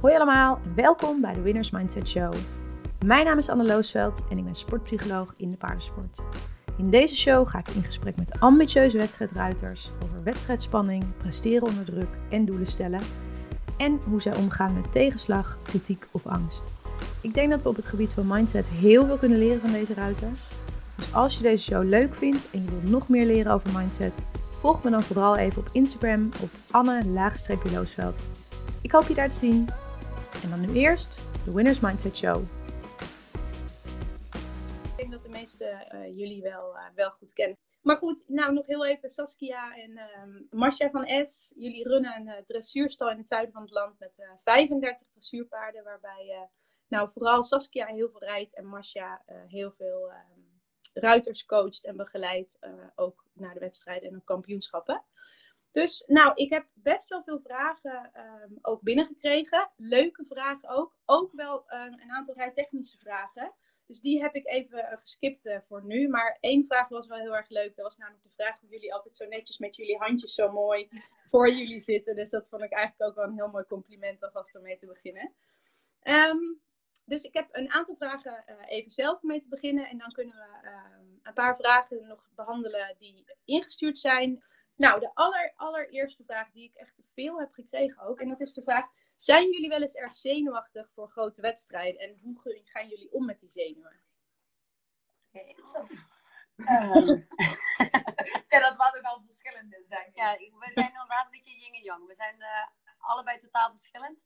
Hoi allemaal welkom bij de Winners Mindset Show. Mijn naam is Anne Loosveld en ik ben sportpsycholoog in de paardensport. In deze show ga ik in gesprek met ambitieuze wedstrijdruiters over wedstrijdspanning, presteren onder druk en doelen stellen en hoe zij omgaan met tegenslag, kritiek of angst. Ik denk dat we op het gebied van mindset heel veel kunnen leren van deze ruiters. Dus als je deze show leuk vindt en je wilt nog meer leren over mindset, volg me dan vooral even op Instagram op Anne-Loosveld. Ik hoop je daar te zien. En dan nu eerst de Winners Mindset Show. Ik denk dat de meesten uh, jullie wel, uh, wel goed kennen. Maar goed, nou nog heel even Saskia en um, Marcia van S. Jullie runnen een uh, dressuurstal in het zuiden van het land met 35 dressuurpaarden. Waarbij nou, vooral Saskia heel veel rijdt en Marcia heel veel um, ruiters coacht en begeleidt. ook naar de wedstrijden en de kampioenschappen. Dus nou, ik heb best wel veel vragen um, ook binnengekregen. Leuke vragen ook. Ook wel um, een aantal rijtechnische vragen. Dus die heb ik even uh, geskipt uh, voor nu. Maar één vraag was wel heel erg leuk. Dat was namelijk de vraag of jullie altijd zo netjes met jullie handjes zo mooi voor jullie zitten. Dus dat vond ik eigenlijk ook wel een heel mooi compliment alvast om mee te beginnen. Um, dus ik heb een aantal vragen uh, even zelf mee te beginnen. En dan kunnen we een paar vragen nog behandelen die ingestuurd zijn. Nou, de aller, allereerste vraag die ik echt veel heb gekregen ook. En dat is de vraag: zijn jullie wel eens erg zenuwachtig voor grote wedstrijden? En hoe gaan jullie om met die zenuwen? Okay, um, ja, dat ook al verschillend is, denk ik. Ja, we zijn inderdaad een beetje yin en yang. We zijn uh, allebei totaal verschillend.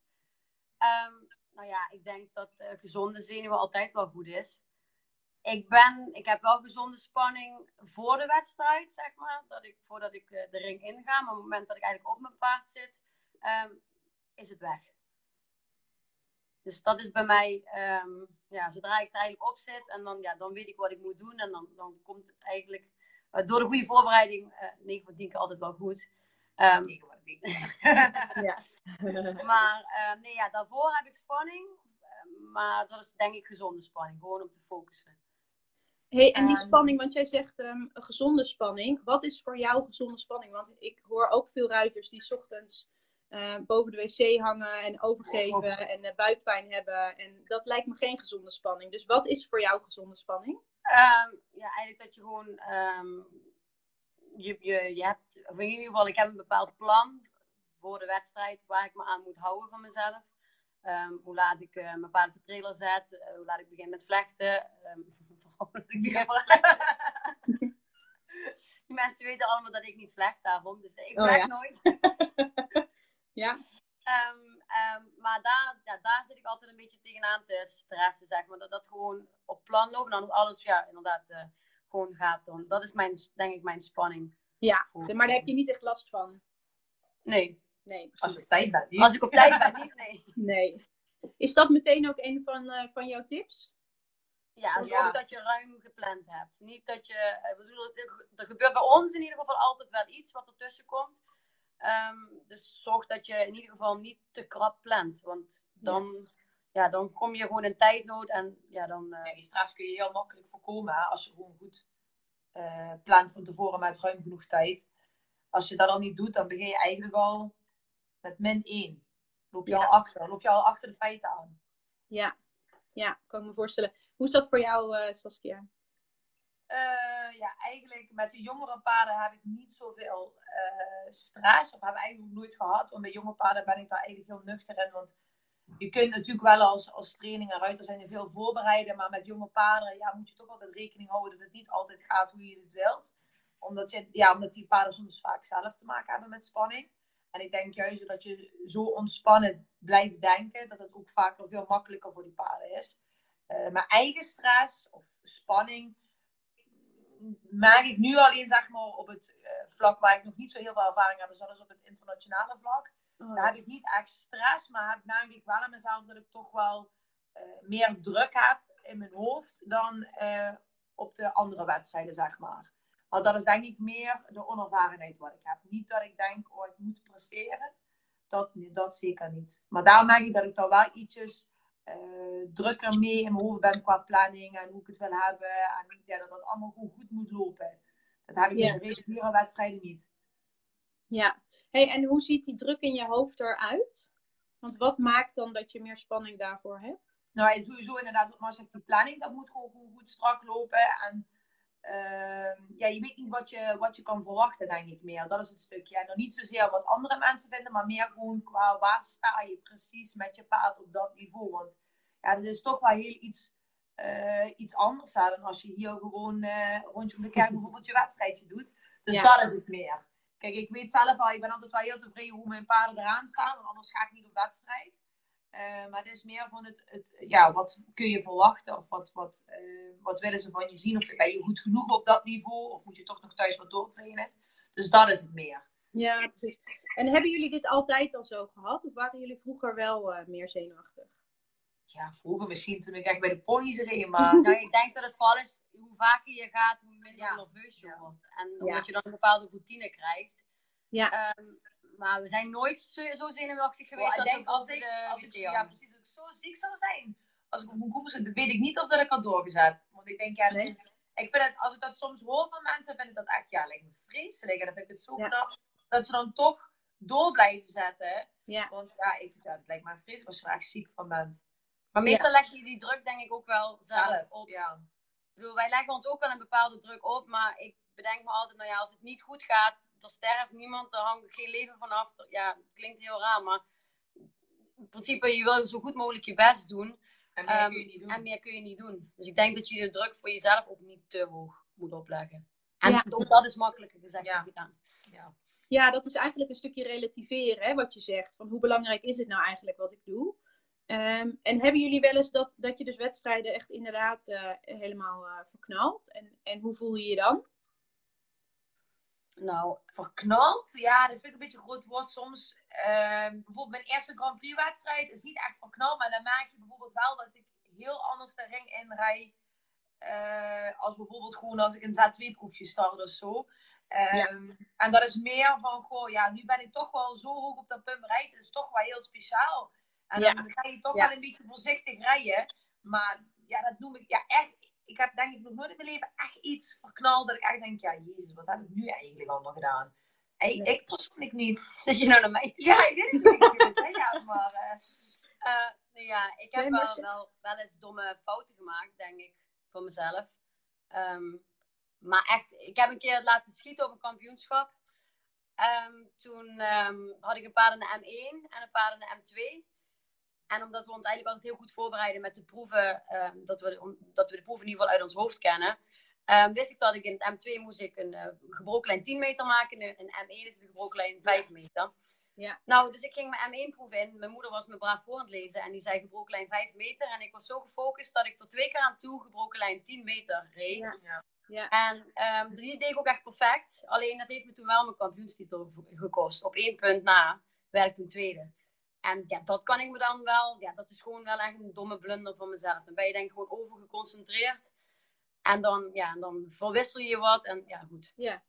Um, nou ja, ik denk dat uh, gezonde zenuwen altijd wel goed is ik, ben, ik heb wel gezonde spanning voor de wedstrijd, zeg maar. Dat ik, voordat ik eh, de ring inga. Maar op het moment dat ik eigenlijk op mijn paard zit, um, is het weg. Dus dat is bij mij, um, ja, zodra ik er eigenlijk op zit en dan, ja, dan weet ik wat ik moet doen. En dan, dan komt het eigenlijk, uh, door de goede voorbereiding, uh, 9 van 10 keer altijd wel goed. Um, 9 van 10 ja. maar uh, nee, ja, daarvoor heb ik spanning. Maar dat is denk ik gezonde spanning, gewoon om te focussen. Hey, en die ehm, spanning, want jij zegt um, een gezonde spanning. Wat is voor jou gezonde spanning? Want ik hoor ook veel ruiters die ochtends uh, boven de wc hangen en overgeven en uh, buikpijn hebben. En dat lijkt me geen gezonde spanning. Dus wat is voor jou gezonde spanning? Um, ja, eigenlijk dat je gewoon. je, je, je hebt, in ieder geval, ik heb een bepaald plan voor de wedstrijd waar ik me aan moet houden van mezelf. hoe laat ik uh, mijn paard op de trailer zet, hoe laat ik begin met vlechten. Die mensen weten allemaal dat ik niet vlecht daarom, dus ik vlecht oh, ja. nooit. ja. Um, um, maar daar, ja, daar zit ik altijd een beetje tegenaan te stressen, zeg maar. Dat dat gewoon op plan loopt en dan alles, ja, inderdaad, uh, gewoon gaat dan. Dat is mijn, denk ik, mijn spanning. Ja, maar daar heb je niet echt last van? Nee. Nee, Als ik op tijd ben niet. Als ik op tijd ben niet, nee. Nee. Is dat meteen ook een van, uh, van jouw tips? Ja, zorg ja. dat je ruim gepland hebt. Niet dat je. Ik bedoel, er gebeurt bij ons in ieder geval altijd wel iets wat ertussen komt. Um, dus zorg dat je in ieder geval niet te krap plant. Want dan, ja. ja dan kom je gewoon in tijdnood. En ja, dan. Uh... Nee, die stress kun je heel makkelijk voorkomen hè, als je gewoon goed uh, plant van tevoren met ruim genoeg tijd. Als je dat al niet doet, dan begin je eigenlijk al met min 1. Loop je ja. al achter. Loop je al achter de feiten aan. Ja, ja, kan me voorstellen. Hoe is dat voor jou, uh, Saskia? Uh, ja, eigenlijk met de jongere paarden heb ik niet zoveel uh, stress. Of heb ik eigenlijk nooit gehad. Want bij jonge paarden ben ik daar eigenlijk heel nuchter in. Want je kunt natuurlijk wel als, als training en ruiter zijn er veel voorbereiden. Maar met jonge paarden ja, moet je toch altijd rekening houden dat het niet altijd gaat hoe je het wilt. Omdat, je, ja, omdat die paarden soms vaak zelf te maken hebben met spanning. En ik denk juist dat je zo ontspannen blijft denken, dat het ook vaker veel makkelijker voor die paarden is. Uh, mijn eigen stress of spanning maak ik nu alleen zeg maar op het uh, vlak waar ik nog niet zo heel veel ervaring heb, zoals op het internationale vlak. Oh. Daar heb ik niet echt stress, maar heb, merk ik wel aan mezelf dat ik toch wel uh, meer druk heb in mijn hoofd dan op de andere wedstrijden, zeg maar. Maar dat is denk ik meer de onervarenheid wat ik heb. Niet dat ik denk, oh, ik moet presteren. Dat, dat zeker niet. Maar daar merk ik dat ik daar wel ietsjes drukker mee in mijn hoofd ben qua planning en hoe ik het wil hebben. En ja, dat dat allemaal goed, goed moet lopen. Dat heb ik ja. in de reguliere wedstrijden niet. Ja. Hey, en hoe ziet die druk in je hoofd eruit? Want wat maakt dan dat je meer spanning daarvoor hebt? Nou, sowieso inderdaad, wat Marcia die planning, dat moet gewoon, gewoon goed strak lopen. En ja, je weet niet wat je, wat je kan verwachten, denk ik meer. Dat is het stukje. En dan niet zozeer wat andere mensen vinden, maar meer gewoon qua waar sta je precies met je paard op dat niveau. Want ja, dat is toch wel heel iets, uh, iets anders dan als je hier gewoon uh, rondje om de kerk bijvoorbeeld je wedstrijdje doet. Dus dat is het meer. Kijk, ik weet zelf al, ik ben altijd wel heel tevreden hoe mijn paarden eraan staan, want anders ga ik niet op wedstrijd. Uh, maar het is meer van het, het, ja, wat kun je verwachten of wat, wat, uh, wat willen ze van je zien? Of ben je goed genoeg op dat niveau of moet je toch nog thuis wat doortrainen? Dus dat is het meer. Ja, precies. En hebben jullie dit altijd al zo gehad of waren jullie vroeger wel uh, meer zenuwachtig? Ja, vroeger misschien toen ik echt bij de ponies reed, maar nou, ik denk dat het vooral is hoe vaker je gaat, hoe minder ja. nerveus je wordt. En omdat ja. je dan een bepaalde routine krijgt. Ja. Um, maar we zijn nooit zo, zo zenuwachtig geweest. Ik denk, als ik, als ik, ja, precies, als ik zo ziek zou zijn, als ik op een koepel zit, dan weet ik niet of dat ik had doorgezet. Want ik denk, ja, nee. is, ik vind het, als ik dat soms hoor van mensen, vind ik dat echt, ja, lijkt me vreselijk. En dan vind ik het zo ja. knap dat ze dan toch door blijven zetten. Ja. Want ja, ik, ja, het lijkt me vreselijk als je er echt ziek van bent. Maar meestal leg je die druk denk ik ook wel zelf, zelf op. Ja. Ik bedoel, wij leggen ons ook wel een bepaalde druk op, maar ik bedenk me altijd, nou ja, als het niet goed gaat, er sterft niemand, er hangt geen leven vanaf. Ja, het klinkt heel raar, maar in principe, je wil zo goed mogelijk je best doen. En meer, um, kun, je niet doen. en meer kun je niet doen. Dus ik denk dat je de druk voor jezelf ook niet te hoog moet opleggen. En ja. ook dat is makkelijker gezegd ja. dan gedaan. Ja. ja, dat is eigenlijk een stukje relativeren, hè, wat je zegt. Van hoe belangrijk is het nou eigenlijk wat ik doe? Um, en hebben jullie wel eens dat, dat je dus wedstrijden echt inderdaad uh, helemaal uh, verknalt? En, en hoe voel je je dan? Nou, verknald? Ja, dat vind ik een beetje een groot woord soms. Uh, bijvoorbeeld mijn eerste Grand Prix wedstrijd is niet echt verknald. Maar dan maak je bijvoorbeeld wel dat ik heel anders de ring inrij. Uh, als bijvoorbeeld gewoon als ik een Z2-proefje start of zo. Um, ja. En dat is meer van, goh, ja, nu ben ik toch wel zo hoog op dat punt bereikt. Is toch wel heel speciaal. En dan ja. ga je toch ja. wel een beetje voorzichtig rijden. Maar ja, dat noem ik ja, echt ik heb denk ik nog nooit in mijn leven echt iets verknald dat ik echt denk, ja, jezus, wat heb ik nu eigenlijk allemaal gedaan? Hey, nee. Ik persoonlijk niet. Zit je nou naar mij? Ja, ik weet het niet. ja, maar... Uh... Ja, ik heb nee, wel, wel, wel eens domme fouten gemaakt, denk ik, voor mezelf. Um, maar echt, ik heb een keer het laten schieten op een kampioenschap. Um, toen um, had ik een paar in de M1 en een paar in de M2. En omdat we ons eigenlijk altijd heel goed voorbereiden met de proeven, uh, dat, we, om, dat we de proeven in ieder geval uit ons hoofd kennen, uh, wist ik dat ik in het M2 moest ik een uh, gebroken lijn 10 meter maken. In de M1 is het een gebroken lijn 5 ja. meter. Ja. Nou, dus ik ging mijn M1-proef in. Mijn moeder was me braaf voor aan het lezen en die zei gebroken lijn 5 meter. En ik was zo gefocust dat ik er twee keer aan toe gebroken lijn 10 meter reed. Ja. Ja. En um, die deed ik ook echt perfect. Alleen dat heeft me toen wel mijn kampioenstitel gekost. Op één punt na werd ik toen tweede. En ja, dat kan ik me dan wel, ja, dat is gewoon wel echt een domme blunder van mezelf. Dan ben je denk ik gewoon overgeconcentreerd. En dan, ja, dan verwissel je wat en ja, goed. Ja.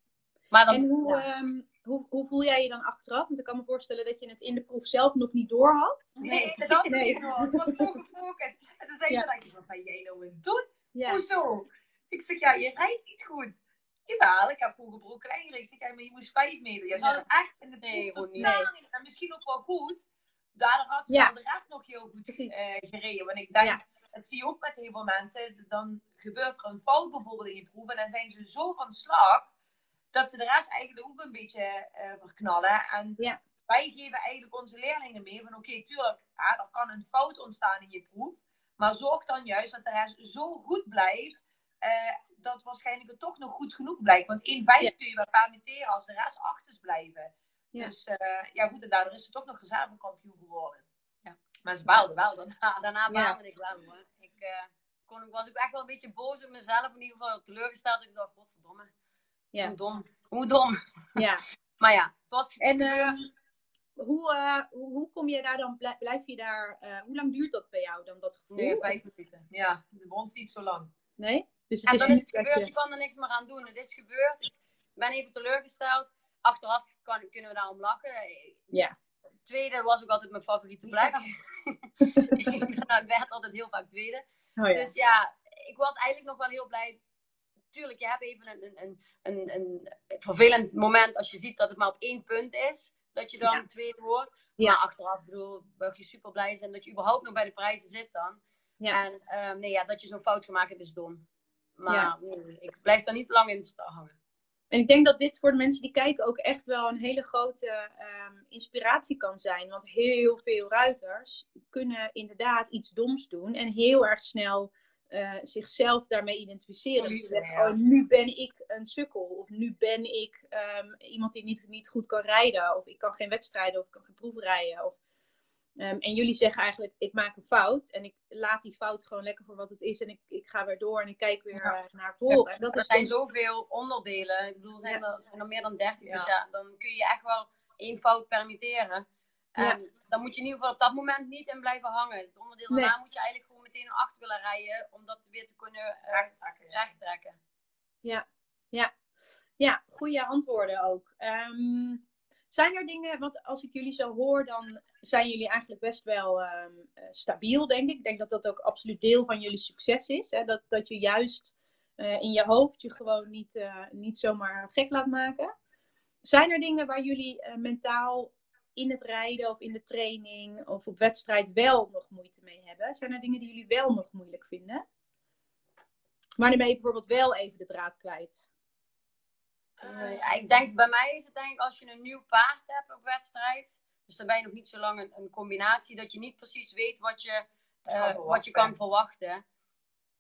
Maar dan, en hoe, ja. um, hoe, hoe voel jij je dan achteraf? Want ik kan me voorstellen dat je het in de proef zelf nog niet door had. Nee, dat had nee. ik niet door. Het was zo gefocust. En toen zei ja. je, wat ben jij nou aan doen? Ja. Hoezo? Ik zeg, ja, je rijdt niet goed. Jawel, ik heb gewoon gebroken. Ik zeg, ja, maar je moest vijf meter. Je zat echt in de proef Nee, totaal niet. En misschien ook wel goed. Daardoor had ze Ja. de rest nog heel goed eh, gereden. Want ik denk, Ja. dat zie je ook met heel veel mensen. Dan gebeurt er een fout bijvoorbeeld in je proef. En dan zijn ze zo van slag. Dat ze de rest eigenlijk ook een beetje eh, verknallen. En Ja. wij geven eigenlijk onze leerlingen mee. Van oké, tuurlijk, ja, er kan een fout ontstaan in je proef. Maar zorg dan juist dat de rest zo goed blijft. eh, dat waarschijnlijk het toch nog goed genoeg blijkt. Want 1-5 Ja. kun je wel permitteren als de rest achters blijven. Ja. Dus uh, ja, goed, en daardoor is ze toch nog reservekampioen geworden. Ja. Maar ze baalde wel daarna. Daarna baalde ik wel hoor. Ik uh, kon, was ook echt wel een beetje boos op mezelf. In ieder geval teleurgesteld. Ik dacht, godverdomme. Ja. Hoe dom. Hoe dom. Ja. Maar ja, het was En gebeurd. uh, hoe, uh, hoe, kom je daar dan, blijf, je daar, uh, hoe lang duurt dat bij jou dan, dat gevoel? Nee, vijf minuten. Ja, de bond niet zo lang. Nee? Dus het En is dan is het gebeurd. je- Je kan er niks meer aan doen. Het is gebeurd. Ik ben even teleurgesteld. Achteraf kan, kunnen we daarom lachen. Ja. Tweede was ook altijd mijn favoriete plek. ik werd altijd heel vaak tweede. Oh, ja. Dus ja, ik was eigenlijk nog wel heel blij. Tuurlijk, je hebt even een, een, een, een, een vervelend moment als je ziet dat het maar op één punt is. dat je dan Ja. tweede wordt. Ja. Maar achteraf, bedoel, mag je super blij zijn dat je überhaupt nog bij de prijzen zit dan. Ja. En ehm, nee, ja, dat je zo'n fout gemaakt hebt is dom. Maar nee, ik blijf daar niet lang in staan hangen. En ik denk dat dit voor de mensen die kijken ook echt wel een hele grote ehm, inspiratie kan zijn. Want heel veel ruiters kunnen inderdaad iets doms doen en heel erg snel eh, zichzelf daarmee identificeren. Dus zeggen, oh, nu ben ik een sukkel. Of nu ben ik ehm, iemand die niet, niet goed kan rijden. Of ik kan geen wedstrijden of ik kan geen proeven rijden. Of, ehm, en jullie zeggen eigenlijk, ik maak een fout. En ik laat die fout gewoon lekker voor wat het is. En ik, ik ga weer door en ik kijk weer Ja. eh, naar voren. En dat Er is zijn denk- zoveel onderdelen. Ik bedoel, zijn, er, zijn er meer dan 30. Ja. Dus ja, dan kun je echt wel één fout permitteren. En Ja. dan moet je in ieder geval op dat moment niet in blijven hangen. Het onderdeel Nee. daarna moet je eigenlijk gewoon meteen naar achter willen rijden. Om dat weer te kunnen eh, Recht trekken. ja. recht trekken. Ja, ja. ja goede antwoorden ook. Ehm, zijn er dingen, want als ik jullie zo hoor, dan zijn jullie eigenlijk best wel ehm, eh, stabiel, denk ik. Ik denk dat dat ook absoluut deel van jullie succes is. Hè? Dat, dat je juist eh, in je hoofd je gewoon niet, eh, niet zomaar gek laat maken. Zijn er dingen waar jullie mentaal in het rijden of in de training of op wedstrijd wel nog moeite mee hebben? Zijn er dingen die jullie wel nog moeilijk vinden? Ben je bijvoorbeeld wel even de draad kwijt? Eh, ja, ik denk, bij mij is het denk ik als je een nieuw paard hebt op wedstrijd. Dus dan ben je nog niet zo lang een, een combinatie. Dat je niet precies weet wat je, Kan eh, verwachten. wat je kan verwachten.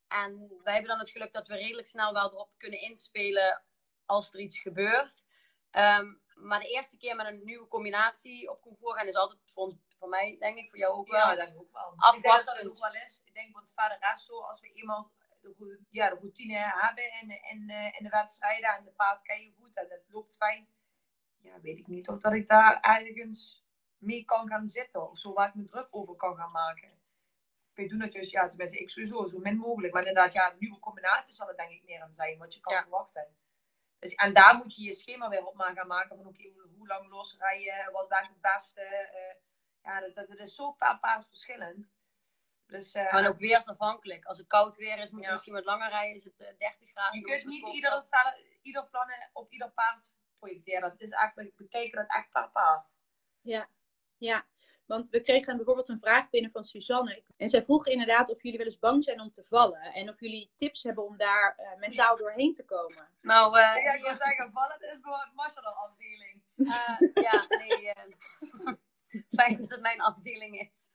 En wij hebben dan het geluk dat we redelijk snel wel erop kunnen inspelen als er iets gebeurt. Ehm, maar de eerste keer met een nieuwe combinatie op concours gaan is altijd voor, ons, voor mij, denk ik, voor jou ook wel. Ja, dat denk ik ook wel. Ik denk dat Afwachtend. ook wel is. Ik denk, want vader zo, als we roe- ja, de routine hebben in, de- in, eh, in de wedstrijden en de paard kan je goed en het loopt fijn. Ja, weet ik niet of dat ik daar ergens mee kan gaan zitten of zo waar ik me druk over kan gaan maken. Ik doe dat juist, ja, tenminste, ik sowieso zo min mogelijk. Maar inderdaad, ja, nieuwe combinaties zal het denk ik meer aan zijn, wat je kan Ja. verwachten. Dus, en daar moet je je schema weer op gaan maken van oké, hoe, hoe lang losrijden, wat werkt het beste. eh, ja, dat, dat, dat is zo per paard verschillend. Dus eh, Maar ook weersafhankelijk. Als het koud weer is, moet je Ja. misschien wat langer rijden. Is het eh, 30 graden? je kunt niet ieder, ieder plannen op ieder paard projecteren. Dat is eigenlijk, we bekijken dat echt per paard. Ja, ja. Want we kregen bijvoorbeeld een vraag binnen van Suzanne. En zij vroeg inderdaad of jullie wel eens bang zijn om te vallen. En of jullie tips hebben om daar eh, mentaal doorheen te komen. Nou, eh, Ja, ik wil zeggen, vallen is bij Marcel de afdeling. eh, ja, nee. eh, fijn dat het mijn afdeling is.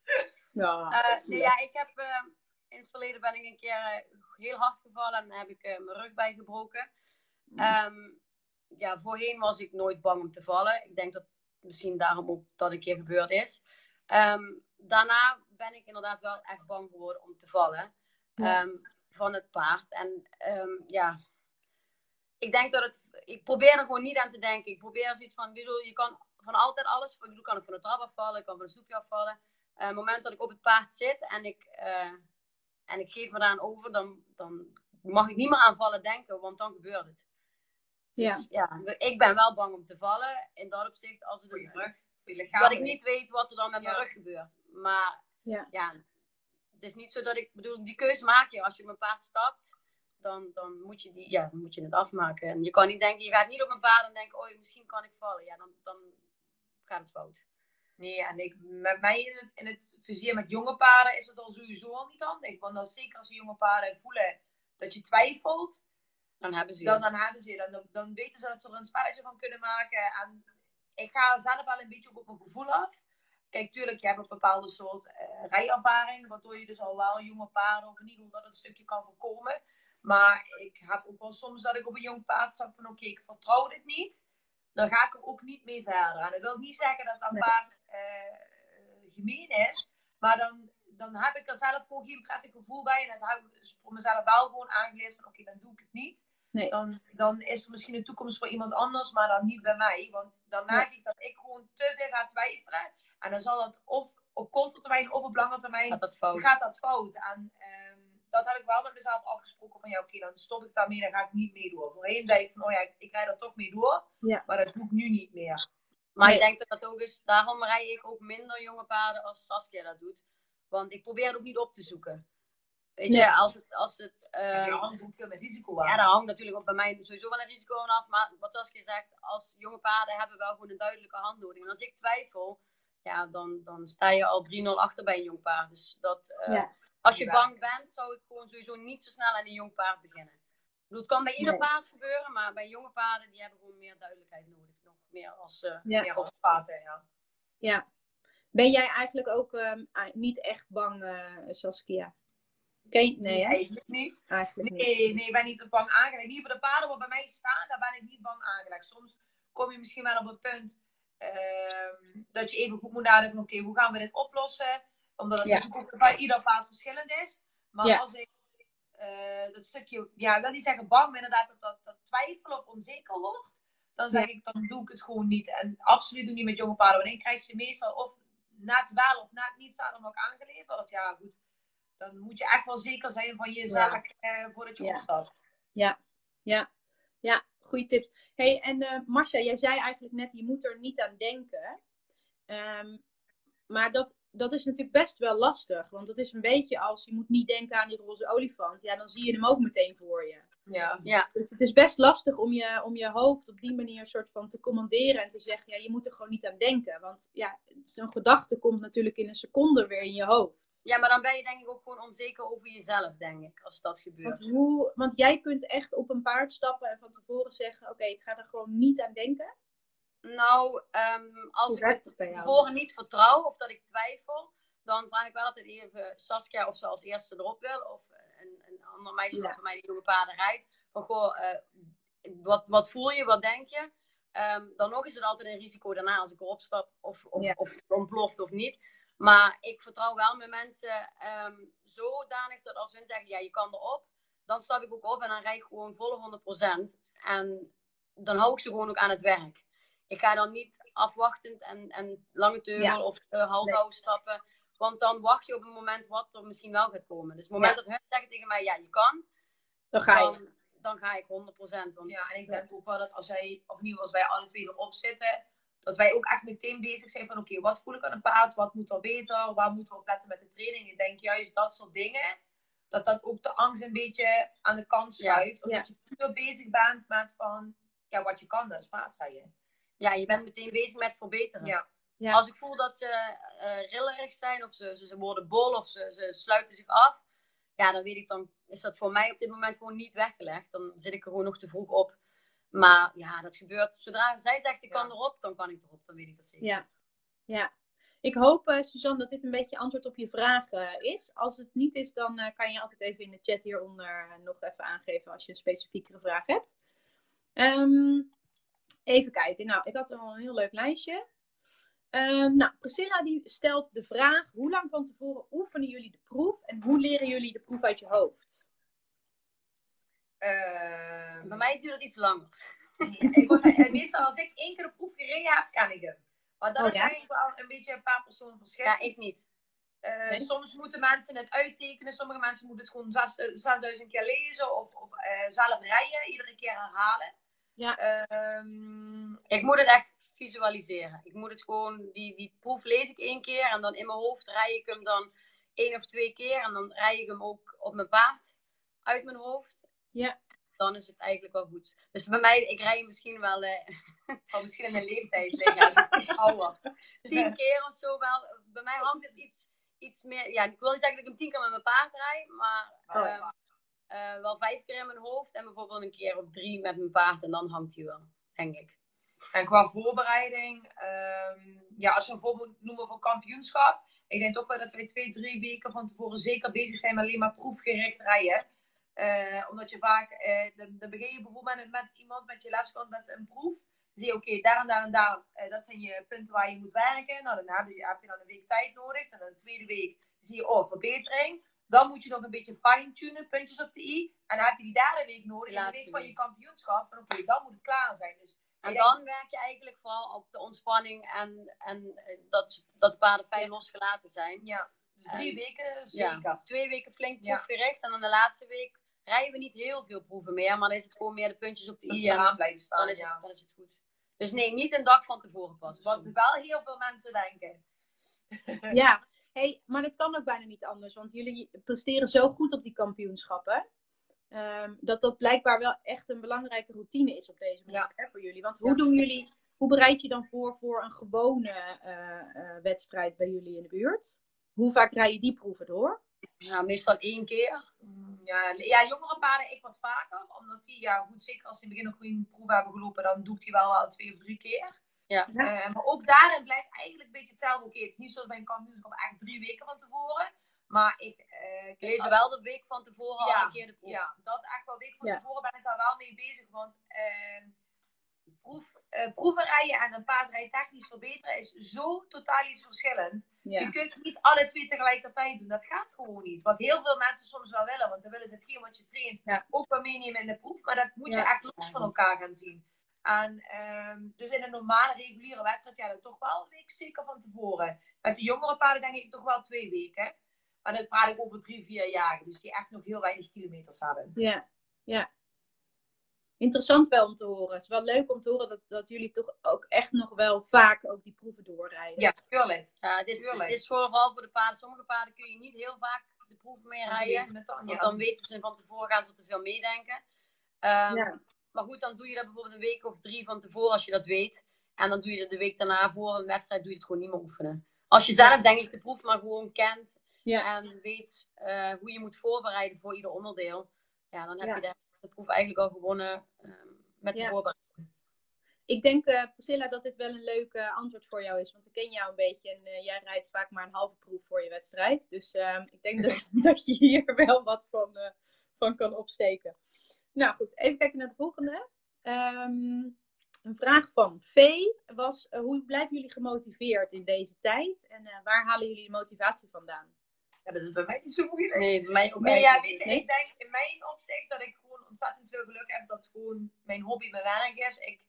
Ja. Eh, nee, ja, ik heb eh, in het verleden ben ik een keer eh, heel hard gevallen en heb ik mijn rug bijgebroken. Ehm, ja, voorheen was ik nooit bang om te vallen. Ik denk dat misschien daarom ook dat een keer gebeurd is. Ehm, daarna ben ik inderdaad wel echt bang geworden om te vallen Ja. ehm, van het paard. En ja, ik denk dat het. Ik probeer er gewoon niet aan te denken. Ik probeer zoiets van: bedoel, je kan van altijd alles. Ik bedoel, kan ik van de trap afvallen, ik kan van een stoepje afvallen. Eh, het moment dat ik op het paard zit en ik, eh, en ik geef me daaraan over, dan, dan mag ik niet meer aan vallen denken, want dan gebeurt het. Ja. Dus, ja, ik ben wel bang om te vallen. In dat opzicht, als het je een, rug, voor je dat ik niet weet wat er dan met mijn Ja. rug gebeurt. Maar Ja. ja, het is niet zo dat ik ik bedoel, die keuze maak je als je op een paard stapt. Dan, dan, moet je die, ja, dan moet je het afmaken. En je kan niet denken, je gaat niet op een paard en denken, oh, misschien kan ik vallen. Ja, dan, dan gaat het fout. Nee, en ik, met mij in het, in het vizier met jonge paarden is het al sowieso al niet handig. Want dan, zeker als jonge paarden voelen dat je twijfelt, Dan hebben ze je. dan, dan hebben ze je. Dan, dan weten ze dat ze er een spelletje van kunnen maken. En ik ga zelf wel een beetje op mijn gevoel af. Kijk, tuurlijk, je hebt een bepaalde soort eh rijervaring, waardoor je dus al wel jonge paarden, of in ieder geval dat een stukje kan voorkomen. Maar ik heb ook wel soms dat ik op een jong paard stap van oké, ik vertrouw dit niet. Dan ga ik er ook niet mee verder. En dat wil niet zeggen dat dat Nee. paard eh, gemeen is. Maar dan, dan heb ik er zelf gewoon geen prettig gevoel bij. En dat heb ik dus voor mezelf wel gewoon aangeleerd van oké, dan doe ik het niet. Nee. Dan, dan is er misschien een toekomst voor iemand anders, maar dan niet bij mij. Want dan merk ik dat ik gewoon te veel ga twijfelen. En dan zal dat of op korte termijn of op lange termijn gaat dat fout. gaat dat fout. En ehm, dat heb ik wel met mezelf afgesproken van ja, oké, dan stop ik daarmee, dan ga ik niet mee door. Voorheen zei ik van, oh ja, ik, ik rijd er toch mee door. Ja. Maar dat doe ik nu niet meer. Maar Nee. ik denk dat dat ook is, daarom rij ik ook minder jonge paarden als Saskia dat doet. Want ik probeer het ook niet op te zoeken. Weet je, als het... Als het Uh, uh, er hangt ook veel meer risico aan. ja, daar hangt natuurlijk ook bij mij sowieso wel een risico aan af. Maar wat je zegt, als jonge paarden hebben wel gewoon een duidelijke handhouding. En als ik twijfel, ja, dan, dan sta je al 3-0 achter bij een jong paard. Dus dat, uh, Ja. Als je bang bent, zou ik gewoon sowieso niet zo snel aan een jong paard beginnen. Ik bedoel, het kan bij ieder Nee. paard gebeuren, maar bij jonge paarden, die hebben gewoon meer duidelijkheid nodig. Nog meer als... eh, Ja. Als paarden, ja. Ja. Ben jij eigenlijk ook ehm, niet echt bang, eh, Saskia? Ken Nee, eigenlijk niet. eigenlijk niet. Nee, nee, ik ben niet bang aangelegd. Niet voor de paarden wat bij mij staan, daar ben ik niet bang aangelegd. Soms kom je misschien wel op een punt ehm, dat je even goed moet nadenken van oké, hoe gaan we dit oplossen? Omdat het Ja. natuurlijk ook bij ieder paard verschillend is. Maar Ja. als ik eh, dat stukje, ja, ik wil niet zeggen bang, maar inderdaad dat, dat, dat twijfel of onzeker wordt, dan zeg ik, dan doe ik het gewoon niet. En absoluut niet met jonge paarden. Want dan krijg je meestal of net wel of net niet aan hem ook aangeleverd. Ja, goed. Dan moet je echt wel zeker zijn van je zaak eh, voordat je opstapt. Ja, ja, ja, goede tips. hey, en eh Marcia, jij zei eigenlijk net, je moet er niet aan denken. Ehm, maar dat, dat is natuurlijk best wel lastig. Want het is een beetje als, je moet niet denken aan die roze olifant. Ja, dan zie je hem ook meteen voor je. Ja. ja, Dus het is best lastig om je, om je hoofd op die manier soort van te commanderen en te zeggen, ja, je moet er gewoon niet aan denken. Want ja, zo'n gedachte komt natuurlijk in een seconde weer in je hoofd. ja, maar dan ben je denk ik ook gewoon onzeker over jezelf, denk ik, als dat gebeurt. Want, hoe, want jij kunt echt op een paard stappen en van tevoren zeggen, oké, ik ga er gewoon niet aan denken. Nou, ehm, als ik het tevoren niet vertrouw of dat ik twijfel, dan vraag ik wel altijd even Saskia of ze als eerste erop wil. Of een, een ander meisje Ja. voor mij die jonge paarden rijdt. Van goh, eh, wat, wat voel je, wat denk je? Ehm, dan nog is het altijd een risico daarna als ik erop stap of, of, Ja. of het ontploft of niet. Maar ik vertrouw wel mijn mensen ehm, zodanig dat als hun zeggen, ja, je kan erop, dan stap ik ook op en dan rijd ik gewoon volle 100%. En dan hou ik ze gewoon ook aan het werk. Ik ga dan niet afwachtend en, en lange teugel Ja. of uh, halfhouden stappen. Want dan wacht je op een moment wat er misschien wel gaat komen. Dus het moment Ja. dat hun zeggen tegen mij, ja, je kan, Dan ga je. dan, dan ga ik 100%. Want Ja, en ik denk ook wel dat als wij, of geval als wij alle twee erop zitten, dat wij ook echt meteen bezig zijn van oké, wat voel ik aan een paard? Wat moet er beter? Waar moeten we op letten met de training? Ik denk juist dat soort dingen, dat dat ook de angst een beetje aan de kant Ja. schuift. Omdat je puur bezig bent met van, ja, wat je kan, dat is paardrijden. Ja, je bent meteen bezig met verbeteren. Ja. Ja. Als ik voel dat ze eh, rillerig zijn of ze, ze, ze worden bol of ze, ze sluiten zich af, ja, dan weet ik, dan is dat voor mij op dit moment gewoon niet weggelegd. Dan zit ik er gewoon nog te vroeg op. Maar ja, dat gebeurt. Zodra zij zegt ik kan Ja. erop, dan kan ik erop. Dan weet ik dat zeker. Ja, ja. Ik hoop, eh, Suzanne, dat dit een beetje antwoord op je vraag eh, is. Als het niet is, dan eh, kan je altijd even in de chat hieronder nog even aangeven als je een specifiekere vraag hebt. Ehm, even kijken. Nou, ik had al een heel leuk lijstje. Ehm, nou, Priscilla die stelt de vraag: hoe lang van tevoren oefenen jullie de proef en hoe leren jullie de proef uit je hoofd? Ehm, Bij mij duurt het iets langer. ik was, meestal als ik één keer de proef gereden heb, kan ik hem. Maar dat Oh, is ja? eigenlijk wel een beetje een paar personen verschil. Ja, ik niet. Eh, Nee. Soms moeten mensen het uittekenen, sommige mensen moeten het gewoon zes- eh, 6000 keer lezen of, of eh, zelf rijden, iedere keer herhalen. Ja. Ehm, Ik moet het echt visualiseren. Ik moet het gewoon, die, die proef lees ik één keer en dan in mijn hoofd rij ik hem dan één of twee keer en dan rij ik hem ook op mijn paard uit mijn hoofd. Ja. Dan is het eigenlijk wel goed. Dus bij mij, ik rij misschien wel, eh, het zal misschien in mijn leeftijd liggen, ouder. Tien keer of zo wel. Bij mij hangt het iets, iets meer, ja, ik wil niet zeggen dat ik hem tien keer met mijn paard rijd, maar Oh, eh, wel vijf keer in mijn hoofd en bijvoorbeeld een keer of drie met mijn paard en dan hangt hij wel, denk ik. En qua voorbereiding, ehm, ja, als je een voorbeeld noemen voor kampioenschap. Ik denk ook wel dat wij twee, drie weken van tevoren zeker bezig zijn met alleen maar proefgericht rijden. Eh, omdat je vaak, eh, dan, begin je bijvoorbeeld met, iemand met je leskant met een proef. Dan zie je, oké, daar en daar en daar, dat zijn je punten waar je moet werken. Nou, daarna heb je dan een week tijd nodig. En dan de tweede week zie je, oh, verbetering. Dan moet je nog een beetje fine-tunen, puntjes op de i. En dan heb je die derde week nodig, De in de laatste week van je kampioenschap. Van oké, dan moet het klaar zijn. Dus En dan werk je eigenlijk vooral op de ontspanning en, en dat, dat de paarden fijn losgelaten zijn. Ja, dus drie En- weken Ja. zeker. Twee weken flink Ja. proefgericht en dan de laatste week rijden we niet heel veel proeven meer, maar dan is het gewoon meer de puntjes op de Dat i en eraan blijven staan, dan is, ja. het, dan is het goed. Dus nee, niet een dag van tevoren pas. Wat wel heel veel mensen denken. Ja, Hey, maar dat kan ook bijna niet anders, want jullie presteren zo goed op die kampioenschappen. Ehm, dat dat blijkbaar wel echt een belangrijke routine is op deze manier hè, voor jullie. Want hoe doen jullie, hoe bereid je dan voor voor een gewone eh, eh, wedstrijd bij jullie in de buurt? Hoe vaak rij je die proeven door? Ja, meestal één keer. Mm, Ja, ja, jongere paarden ik wat vaker. Omdat die, ja, goed, zeker als ze in het begin een goede proef hebben gelopen, dan doe ik die wel al twee of drie keer. Ja. Eh, maar ook daarin blijft eigenlijk een beetje hetzelfde. Oké, het is niet zoals bij een kampioenschap echt drie weken van tevoren. Maar ik... eh, Ik lees als- wel de week van tevoren al Ja, een keer de proef. Ja, dat echt wel. Week van Ja. tevoren ben ik daar wel mee bezig. Want ehm proef, eh, proeven rijden en een paardrij technisch verbeteren is zo totaal iets verschillend. Je kunt niet alle twee tegelijkertijd doen. Dat gaat gewoon niet. Wat heel veel mensen soms wel willen. Want dan willen ze hetgeen wat je traint Ja. ook wel meenemen in de proef. Maar dat moet je echt los van elkaar gaan zien. En ehm, dus in een normale, reguliere wedstrijd, ja, dan toch wel een week zeker van tevoren. Met de jongere paarden denk ik toch wel twee weken. Maar dan praat ik over drie, vier jaar. Dus die echt nog heel weinig kilometers hebben. Ja, ja. Interessant wel om te horen. Het is wel leuk om te horen dat, dat jullie toch ook echt nog wel vaak ook die proeven doorrijden. Ja, tuurlijk. Ja, het is, Tuurlijk. het is vooral voor de paarden. Sommige paarden kun je niet heel vaak de proeven mee Want die rijden. Want ja. dan weten ze van tevoren gaan ze te veel meedenken. Ehm, Ja. Maar goed, dan doe je dat bijvoorbeeld een week of drie van tevoren als je dat weet. En dan doe je dat de week daarna voor een wedstrijd doe je het gewoon niet meer oefenen. Als je zelf denk ik de proef maar gewoon kent Ja. en weet eh, hoe je moet voorbereiden voor ieder onderdeel. Ja, dan heb Ja. je de, de proef eigenlijk al gewonnen ehm, met de Ja. voorbereiding. Ik denk, eh, Priscilla, dat dit wel een leuk antwoord voor jou is. Want ik ken jou een beetje en eh, jij rijdt vaak maar een halve proef voor je wedstrijd. Dus ehm, ik denk dat, dat je hier wel wat van, van kan opsteken. Nou goed, even kijken naar de volgende. Ehm, een vraag van Vee was, eh, hoe blijven jullie gemotiveerd in deze tijd? En eh, waar halen jullie de motivatie vandaan? Ja, dat is bij mij niet zo moeilijk. Nee, bij mij ook Nee, ja, weet je, niet. ik denk in mijn opzicht dat ik gewoon ontzettend veel geluk heb dat gewoon mijn hobby mijn werk is. Ik,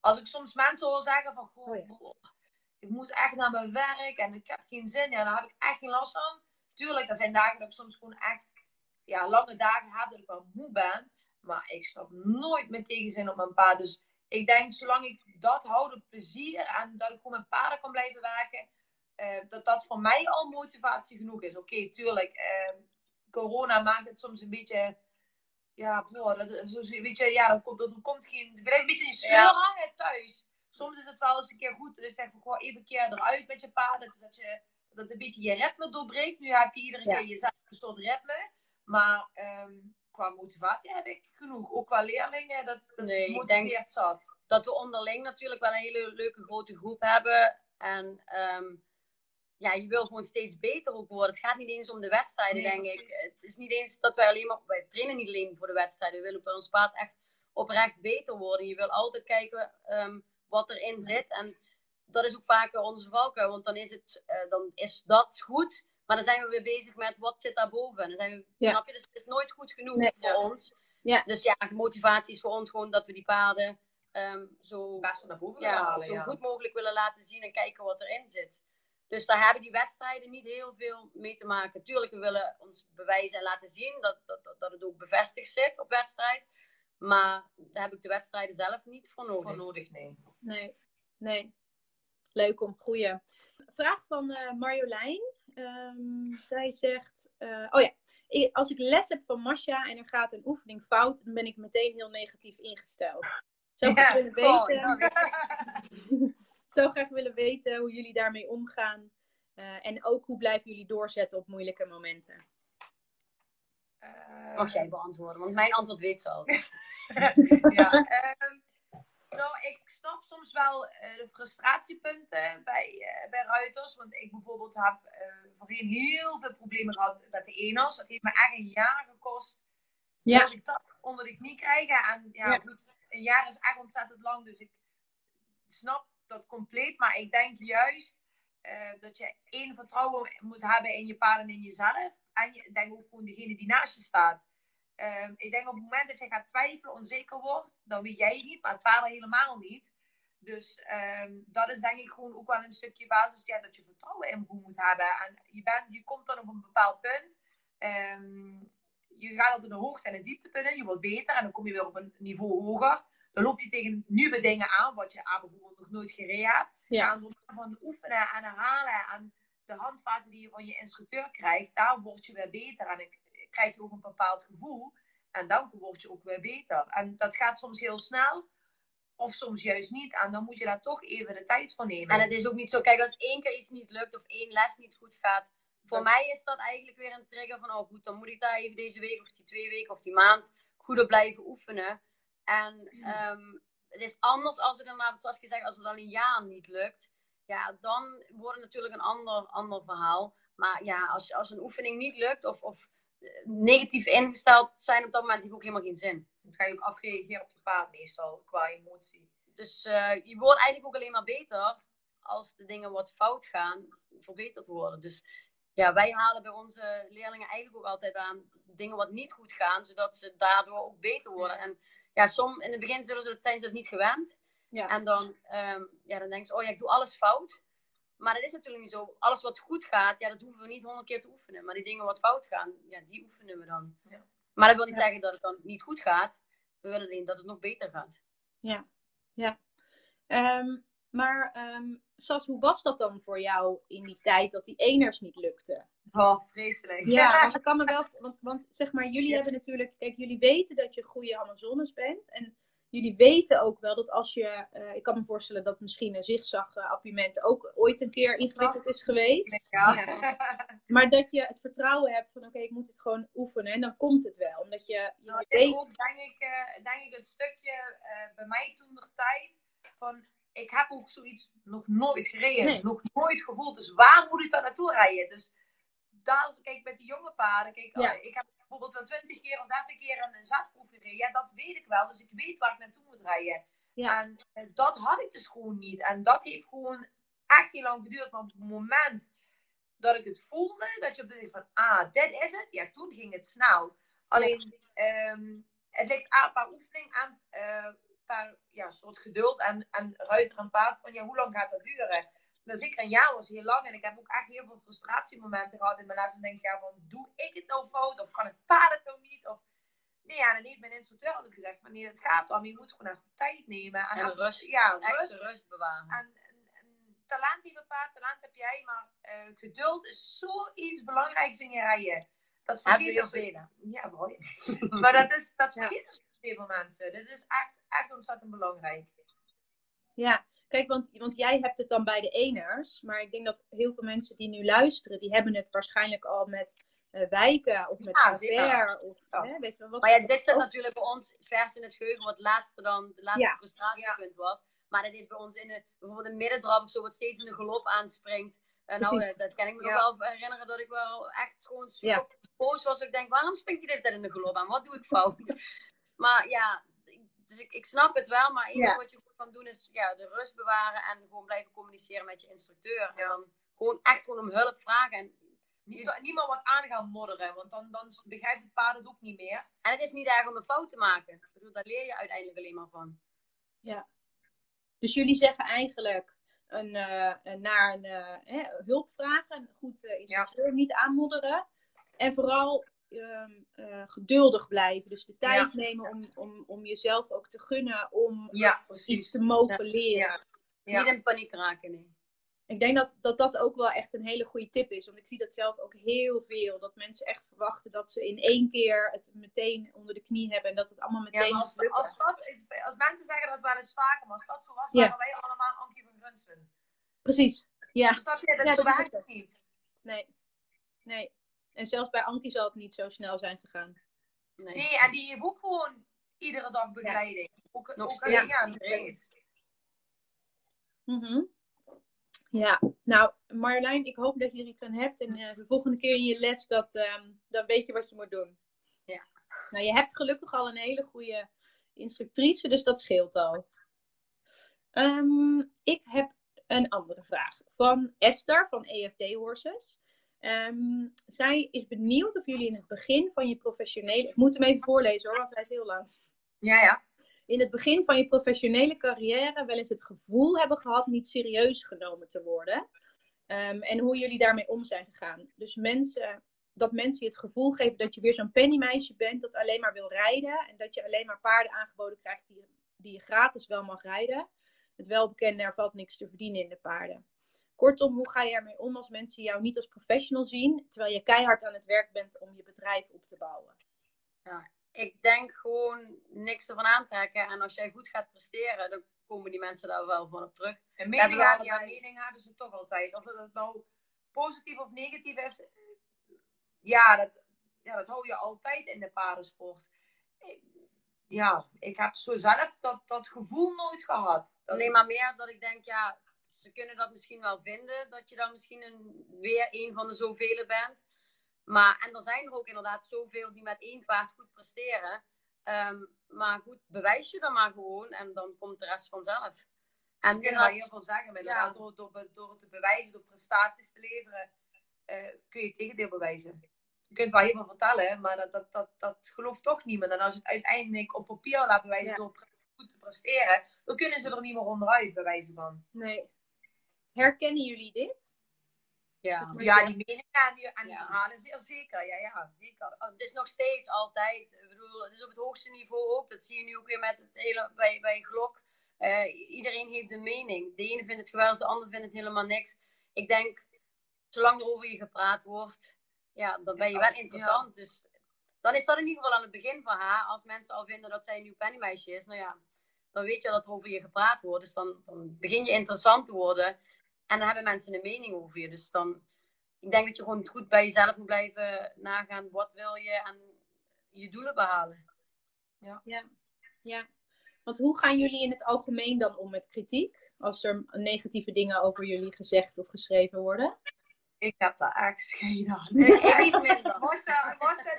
als ik soms mensen hoor zeggen van, goh, Oh ja. ik moet echt naar mijn werk en ik heb geen zin, ja, daar heb ik echt geen last van. Tuurlijk, er zijn dagen dat ik soms gewoon echt ja, lange dagen heb dat ik wel moe ben. Maar ik snap nooit mijn tegenzin op mijn paard. Dus ik denk, zolang ik dat hou, plezier en dat ik gewoon met paarden kan blijven werken, eh, dat dat voor mij al motivatie genoeg is. Oké, tuurlijk, eh, corona maakt het soms een beetje. Ja, boah, dat, zo- weet je, ja, dan komt, er komt geen. Een beetje in sleur Ja. hangen thuis. Soms is het wel eens een keer goed. Dus zeg gewoon even een keer eruit met je paarden. Dat, je, dat een beetje je ritme doorbreekt. Nu heb je iedere Ja. keer jezelf een soort ritme. Maar ehm, qua motivatie heb ik genoeg. Ook qua leerlingen, dat, dat Nee, denk- zat. dat we onderling natuurlijk wel een hele leuke grote groep hebben. En ehm, ja, je wil gewoon steeds beter ook worden. Het gaat niet eens om de wedstrijden, Nee, denk precies. ik. Het is niet eens dat wij alleen maar... Wij trainen niet alleen voor de wedstrijden. We willen bij ons paard echt oprecht beter worden. Je wil altijd kijken ehm, wat erin zit. En dat is ook vaak onze valkuil. Want dan is, het, eh, dan is dat goed. Maar dan zijn we weer bezig met wat zit daarboven. En dan zijn we, Ja. snap je? Dus het is nooit goed genoeg Nee. voor Ja. ons. Ja. Dus ja, motivatie is voor ons gewoon dat we die paarden ehm, zo naar boven willen ja, halen. zo Ja. goed mogelijk willen laten zien en kijken wat erin zit. Dus daar hebben die wedstrijden niet heel veel mee te maken. Tuurlijk, we willen ons bewijzen en laten zien dat, dat, dat, dat het ook bevestigd zit op wedstrijd. Maar daar heb ik de wedstrijden zelf niet voor nodig. Voor nodig, nee. Nee, nee. Leuk om goeie. Vraag van eh, Marjolein. Ehm, zij zegt: eh, Oh ja, i- als ik les heb van Masha en er gaat een oefening fout, dan ben ik meteen heel negatief ingesteld. Zou ik graag willen weten, zou graag willen weten hoe jullie daarmee omgaan. Eh, en ook hoe blijven jullie doorzetten op moeilijke momenten. Eh, Mag jij beantwoorden, want mijn antwoord weet ze al. ja. ehm, nou, ik snap soms wel eh, de frustratiepunten bij, eh, bij ruiters. Want ik bijvoorbeeld heb eh, voorheen heel veel problemen gehad met de eners. Dat heeft me echt een jaar gekost. Ja. Dat ik dat onder de knie krijg. En ja, Ja. goed, een jaar is echt ontzettend lang. Dus ik snap dat compleet. Maar ik denk juist dat je één vertrouwen moet hebben in je paarden en in jezelf. En je, ik denk ook gewoon degene die naast je staat. Ehm, ik denk op het moment dat je gaat twijfelen, onzeker wordt, dan weet jij het niet, maar het paard helemaal niet. Dus ehm, dat is denk ik gewoon ook wel een stukje basis, ja, dat je vertrouwen in moet hebben. En je, bent, je komt dan op een bepaald punt. ehm, je gaat altijd de hoogte en het dieptepunt in, je wordt beter en dan kom je weer op een niveau hoger. Dan loop je tegen nieuwe dingen aan, wat je aan bijvoorbeeld nog nooit gereden hebt. Ja. En door van oefenen en herhalen en de handvaten die je van je instructeur krijgt, daar word je weer beter. En krijg je ook een bepaald gevoel. En dan word je ook weer beter. En dat gaat soms heel snel. Of soms juist niet. En dan moet je daar toch even de tijd voor nemen. En het is ook niet zo, kijk, als één keer iets niet lukt of één les niet goed gaat. Voor mij is dat eigenlijk weer een trigger van, oh goed, dan moet ik daar even deze week of die twee weken of die maand goed op blijven oefenen. En ehm, het is anders als het inderdaad, zoals je zegt, als het al een jaar niet lukt. Ja, dan wordt het natuurlijk een ander, ander verhaal. Maar ja, als, als een oefening niet lukt of, of negatief ingesteld zijn op dat moment, heeft ook helemaal geen zin. Dan ga je ook afreageren op je paard meestal, qua emotie. Dus uh, je wordt eigenlijk ook alleen maar beter als de dingen wat fout gaan, verbeterd worden. Dus ja, wij halen bij onze leerlingen eigenlijk ook altijd aan dingen wat niet goed gaan, zodat ze daardoor ook beter worden. En ja, som, in het begin zullen ze dat, zijn ze dat niet gewend. Ja. En dan, um, ja, dan denken ze, oh ja, ik doe alles fout. Maar dat is natuurlijk niet zo. Alles wat goed gaat, ja, dat hoeven we niet honderd keer te oefenen. Maar die dingen wat fout gaan, ja, die oefenen we dan. Ja. Maar dat wil niet zeggen dat het dan niet goed gaat. We willen alleen dat het nog beter gaat. Ja, ja. Um, maar um, Sas, hoe was dat dan voor jou in die tijd dat die eners niet lukten? Oh, vreselijk. Ja, want ik kan me wel, want, want zeg maar, jullie hebben natuurlijk, kijk, jullie weten dat je goede Amazones bent. En jullie weten ook wel dat als je, uh, ik kan me voorstellen dat misschien een zigzag-appiment ook ooit een keer ingewikkeld is geweest. Ja. Maar dat je het vertrouwen hebt van oké, ik moet het gewoon oefenen en dan komt het wel. Omdat je, je nou, weet... denk ik, uh, denk ik een stukje uh, bij mij toen nog tijd van ik heb ook zoiets nog nooit gereden, nog nooit gevoeld. Dus waar moet ik dan naartoe rijden? Dus daar, kijk, met die jonge paarden, kijk, ik heb bijvoorbeeld wel twintig keer of dertig keer een, een zatproef gereden. Ja, dat weet ik wel. Dus ik weet waar ik naartoe moet rijden. Ja. En, en dat had ik dus gewoon niet. En dat heeft gewoon echt heel lang geduurd. Want op het moment dat ik het voelde, dat je op de van, ah, dit is het. Ja, toen ging het snel. Alleen, um, het ligt aan een paar oefeningen aan, uh, paar ja, soort geduld en, en ruiter en paard van, ja, hoe lang gaat dat duren? Dus zeker een jaar was heel lang en ik heb ook echt heel veel frustratiemomenten gehad in mijn les. En denk ja, van doe ik het nou fout of kan het paard het nou niet? Of nee, ja, dan heeft mijn instructeur altijd gezegd van nee, het gaat wel, maar je moet gewoon even tijd nemen. En, en rust, ja, rust, rust bewaren. En, en, en, talent heeft het paard, talent heb jij, maar uh, geduld is zoiets belangrijks in je rijden. Dat vergeet heel veel. Ja, mooi. maar dat, is, dat vergeten ja. Dus veel mensen. Dat is echt, echt ontzettend belangrijk. Ja, Kijk, want, want jij hebt het dan bij de eners. Maar ik denk dat heel veel mensen die nu luisteren, die hebben het waarschijnlijk al met uh, wijken of met ja, ver. Of, hè, weet je, wat maar ja, dit zit natuurlijk bij ons vers in het geheugen, wat laatste dan de laatste ja. frustratiepunt was. Maar dat is bij ons in de, bijvoorbeeld een middendrap, zo wat steeds in de galop aanspringt. En nou, dat, dat, kan ik me nog wel herinneren dat ik wel echt gewoon super boos was. Ik denk, waarom springt hij dit in de galop aan? Wat doe ik fout? maar ja, dus ik, ik snap het wel, maar enige wat je kan doen is ja, de rust bewaren en gewoon blijven communiceren met je instructeur. En dan gewoon echt gewoon om hulp vragen. En niet, niemand wat aan gaan modderen, want dan, dan begrijpt het paard het ook niet meer. En het is niet erg om een fout te maken. Ik bedoel, daar leer je uiteindelijk alleen maar van. Ja. Dus jullie zeggen eigenlijk een, uh, naar een uh, hulp vragen, een goed uh, instructeur, niet aanmodderen. En vooral uh, geduldig blijven. Dus de tijd nemen om, om, om jezelf ook te gunnen om ja, iets te mogen leren. Niet in paniek raken, nee. Ik denk dat, dat dat ook wel echt een hele goede tip is. Want ik zie dat zelf ook heel veel. Dat mensen echt verwachten dat ze in één keer het meteen onder de knie hebben. En dat het allemaal meteen ja, als, als, dat, als mensen zeggen dat het wel eens vaker. Maar als dat zo was, waren wij allemaal Ankie van Grunsven. Precies. Ja. Snap je? Dat, ja, zo werkt het niet. Nee. Nee. En zelfs bij Ankie zal het niet zo snel zijn gegaan. Nee, nee en die heeft ook gewoon iedere dag begeleiding. Ja. Ook, nog ook ja, ja, mm Ja, nou Marjolein, ik hoop dat je er iets aan hebt. En uh, de volgende keer in je les, dat, uh, dan weet je wat je moet doen. Ja. Nou, je hebt gelukkig al een hele goede instructrice, dus dat scheelt al. Um, ik heb een andere vraag van Esther van EFD Horses. Um, zij is benieuwd of jullie in het begin van je professionele. Ik moet hem even voorlezen hoor, want hij is heel lang. Ja, ja. In het begin van je professionele carrière wel eens het gevoel hebben gehad niet serieus genomen te worden. Um, en hoe jullie daarmee om zijn gegaan. Dus mensen, dat mensen je het gevoel geven dat je weer zo'n pennymeisje bent dat alleen maar wil rijden. En dat je alleen maar paarden aangeboden krijgt die, die je gratis wel mag rijden. Het welbekende, er valt niks te verdienen in de paarden. Kortom, hoe ga je ermee om als mensen jou niet als professional zien, terwijl je keihard aan het werk bent om je bedrijf op te bouwen? Ja, ik denk gewoon niks ervan aantrekken. En als jij goed gaat presteren, dan komen die mensen daar wel van op terug. En mening, ja, ja, mening hebben ze toch altijd. Of het nou positief of negatief is, ja, dat, ja, dat hou je altijd in de paardensport. Ja, ik heb zo zelf dat, dat gevoel nooit gehad. Alleen maar meer dat ik denk, ja, ze kunnen dat misschien wel vinden, dat je dan misschien een, weer een van de zoveel bent. Maar, en er zijn er ook inderdaad zoveel die met één paard goed presteren. Ehm, maar goed, bewijs je dan maar gewoon en dan komt de rest vanzelf. En je kan heel veel zeggen, maar ja. door, door, door het te bewijzen, door prestaties te leveren, uh, kun je het tegendeel bewijzen. Je kunt wel heel veel vertellen, maar dat, dat, dat, dat gelooft toch niemand. En als je het uiteindelijk op papier laat bewijzen door goed te presteren, dan kunnen ze er niet meer onderuit bewijzen van. Nee. Herkennen jullie dit? Ja, ja die meningen en die, die verhalen, zeer zeker. Ja, ja, zeker. Oh, het is nog steeds altijd, ik bedoel, het is op het hoogste niveau ook. Dat zie je nu ook weer met het hele, bij, bij Glok. Uh, iedereen heeft een mening. De ene vindt het geweldig, de ander vindt het helemaal niks. Ik denk, zolang er over je gepraat wordt, ja, dan ben je wel interessant. Dus dan is dat in ieder geval aan het begin van haar. Als mensen al vinden dat zij een nieuw pennymeisje is, nou ja, dan weet je dat er over je gepraat wordt. Dus dan, dan begin je interessant te worden. En dan hebben mensen een mening over je. Dus dan, ik denk dat je gewoon goed bij jezelf moet blijven nagaan. Wat wil je en je doelen behalen. Ja. ja. ja. Want hoe gaan jullie in het algemeen dan om met kritiek? Als er negatieve dingen over jullie gezegd of geschreven worden? Ik heb daar echt geen aan. Ik niet minder.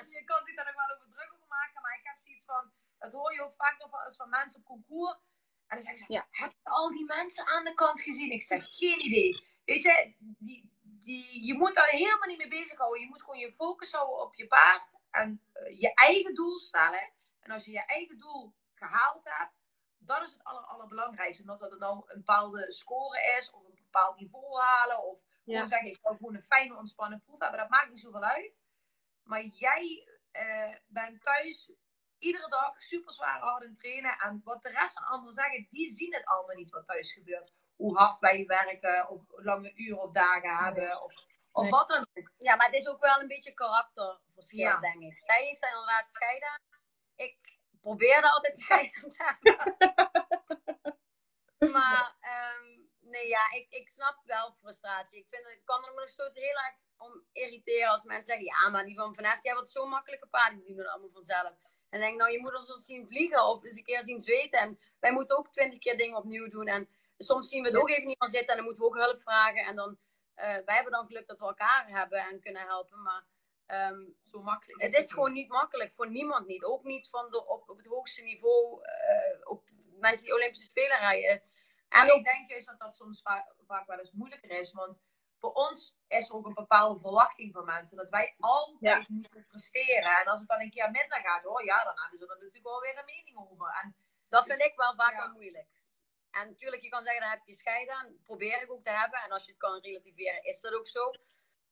je kan zich daar nog wel over druk over maken. Maar ik heb zoiets van, dat hoor je ook vaak nog van, van mensen op concours en dan zeggen ze, ja. heb je al die mensen aan de kant gezien? Ik zeg, geen idee. Weet je, die, die, je moet daar helemaal niet mee bezighouden. Je moet gewoon je focus houden op je paard. En uh, je eigen doel stellen. En als je je eigen doel gehaald hebt, dan is het aller, allerbelangrijkste. En dat dat nou een bepaalde score is, of een bepaald niveau halen, of gewoon zeggen, ik wil gewoon een fijne, ontspannen proef hebben. Dat maakt niet zoveel uit. Maar jij uh, bent thuis iedere dag super zwaar hard trainen. En wat de rest van allemaal zeggen, die zien het allemaal niet wat thuis gebeurt. Hoe hard wij werken, of lange uren of dagen hebben, of, of wat dan ook. Ja, maar het is ook wel een beetje karakterverschil, denk ik. Zij heeft daar inderdaad scheiden. Ik probeerde altijd scheiden te hebben. maar um, nee, ja, ik, ik snap wel frustratie. Ik, vind, ik kan er nog steeds heel erg om irriteren als mensen zeggen, ja, maar die van Vanessa, die hebben zo'n makkelijke paarden, die doen het allemaal vanzelf. En denk, nou, je moet ons eens zien vliegen of eens een keer zien zweten. En wij moeten ook twintig keer dingen opnieuw doen. En soms zien we het ook even niet van zitten en dan moeten we ook hulp vragen. En dan, uh, wij hebben dan geluk dat we elkaar hebben en kunnen helpen. Maar um, zo makkelijk. Het is, gewoon niet makkelijk voor niemand niet. Ook niet van de, op, op het hoogste niveau, uh, op mensen die Olympische Spelen rijden. En ik denk juist dat dat soms vaak, vaak wel eens moeilijker is. Want voor ons is er ook een bepaalde verwachting van mensen. Dat wij altijd moeten presteren. En als het dan een keer minder gaat, hoor, ja, dan hebben ze er natuurlijk wel weer een mening over. En dat vind ik wel vaak wel moeilijk. En natuurlijk, je kan zeggen, daar heb je scheiden aan. Probeer ik ook te hebben. En als je het kan relativeren, is dat ook zo.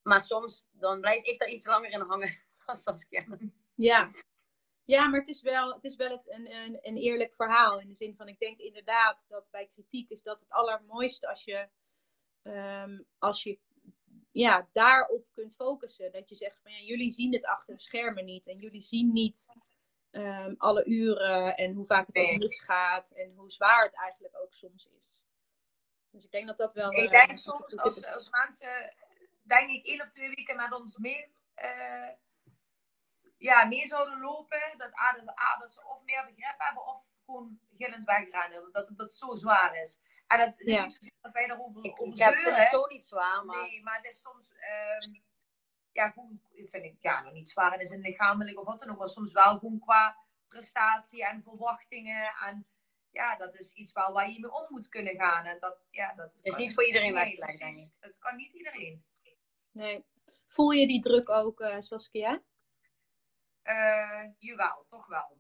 Maar soms, dan blijf ik daar iets langer in hangen als Saskia. Ja. Ja, maar het is wel, het is wel het, een, een, een eerlijk verhaal. In de zin van, ik denk inderdaad dat bij kritiek is dat het allermooiste als je Ehm, als je ja, daarop kunt focussen. Dat je zegt van ja, jullie zien het achter de schermen niet. En jullie zien niet ehm, alle uren en hoe vaak het ook misgaat. En hoe zwaar het eigenlijk ook soms is. Dus ik denk dat dat wel... Ik denk uh, soms als, als mensen, denk ik, één of twee weken met ons mee, uh, ja, mee zouden lopen. Dat, A, dat, dat ze of meer begrip hebben of gewoon gillend wegrennen. Dat, dat het zo zwaar is. En het is ja. niet zozeer dat wij daarover ik, over ik heb het zo niet zwaar, maar... Nee, maar het is soms... Um, ja, goed, vind ik, ja, nog niet zwaar en is een lichamelijk of wat dan ook, maar soms wel gewoon qua prestatie en verwachtingen en ja, dat is iets wel waar je mee om moet kunnen gaan. En dat, ja, dat is niet voor iedereen nee, denk ik. Het kan niet iedereen. Nee. Voel je die druk ook, uh, Saskia? Uh, jawel, toch wel.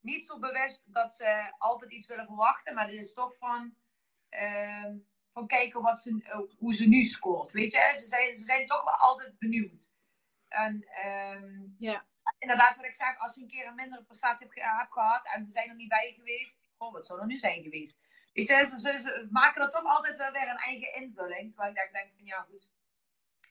Niet zo bewust dat ze altijd iets willen verwachten, maar het is toch van van kijken wat ze, eh, hoe ze nu scoort. Weet je, ze zijn, ze zijn toch wel altijd benieuwd. En um, ja. inderdaad, wat ik zeg, als je een keer een mindere prestatie hebt, hebt gehad en ze zijn er niet bij geweest, oh, wat zou er nu zijn geweest? Weet je, ze, ze, ze maken er toch altijd wel weer een eigen invulling. Terwijl ik denk van ja, goed.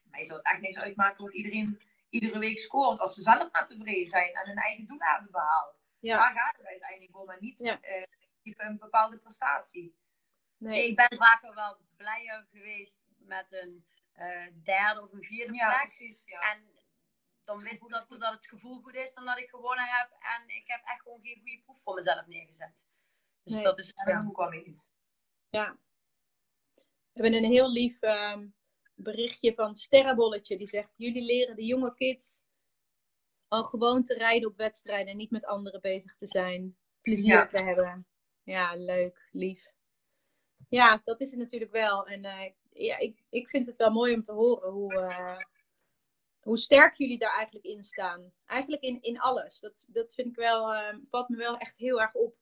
Mij zou het echt niks uitmaken wat iedereen iedere week scoort. Als ze zelf maar tevreden zijn en hun eigen doel hebben behaald. Ja. Daar gaat het uiteindelijk om. En niet Ja. eh, een bepaalde prestatie. Nee. Ik ben vaker wel blijer geweest met een eh, derde of een vierde Ja, plek. precies. Ja. En dan wist ik dat, dat het gevoel goed is dan dat ik gewonnen heb. En ik heb echt gewoon geen goede proef voor mezelf neergezet. Dus Nee. dat is, ja. ik ook wel eens. Ja. We hebben een heel lief ehm, berichtje van Sterrenbolletje. Die zegt: Jullie leren de jonge kids al gewoon te rijden op wedstrijden en niet met anderen bezig te zijn. Plezier Ja. te hebben. Ja, leuk, lief. Ja, dat is het natuurlijk wel. En eh, ja, ik, ik vind het wel mooi om te horen hoe, eh, hoe sterk jullie daar eigenlijk in staan. Eigenlijk in, in alles. Dat, dat vind ik wel, eh, valt me wel echt heel erg op.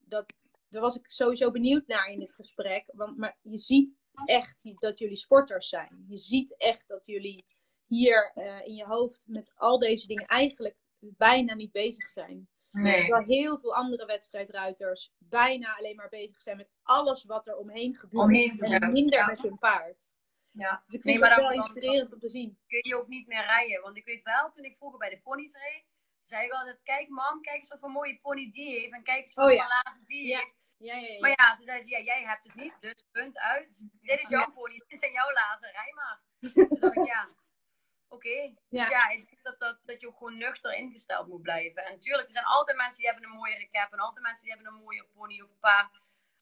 Dat, daar was ik sowieso benieuwd naar in dit gesprek. Want maar je ziet echt dat jullie sporters zijn. Je ziet echt dat jullie hier in je hoofd met al deze dingen eigenlijk bijna niet bezig zijn. Nee. Terwijl heel veel andere wedstrijdruiters bijna alleen maar bezig zijn met alles wat er omheen gebeurt. Omheen en gebeurt, minder ja. met hun paard. Ja. Dus ik Nee, vind maar het wel inspirerend om te zien. kun je ook niet meer rijden. Want ik weet wel, toen ik vroeger bij de ponies reed, zei ik altijd, kijk mam, kijk eens wat voor mooie pony die heeft. En kijk eens wat Oh voor ja. lazen die Ja. heeft. Ja, ja, ja. Maar ja, toen zei ze, ja, jij hebt het niet, dus punt uit. Dit is jouw pony, dit zijn jouw lazen, rij maar. Toen dacht ik, ja, oké. Ja. Dus ja, ik vind dat, dat, dat je ook gewoon nuchter ingesteld moet blijven. En natuurlijk, er zijn altijd mensen die hebben een mooiere cap en altijd mensen die hebben een mooie pony of een paar.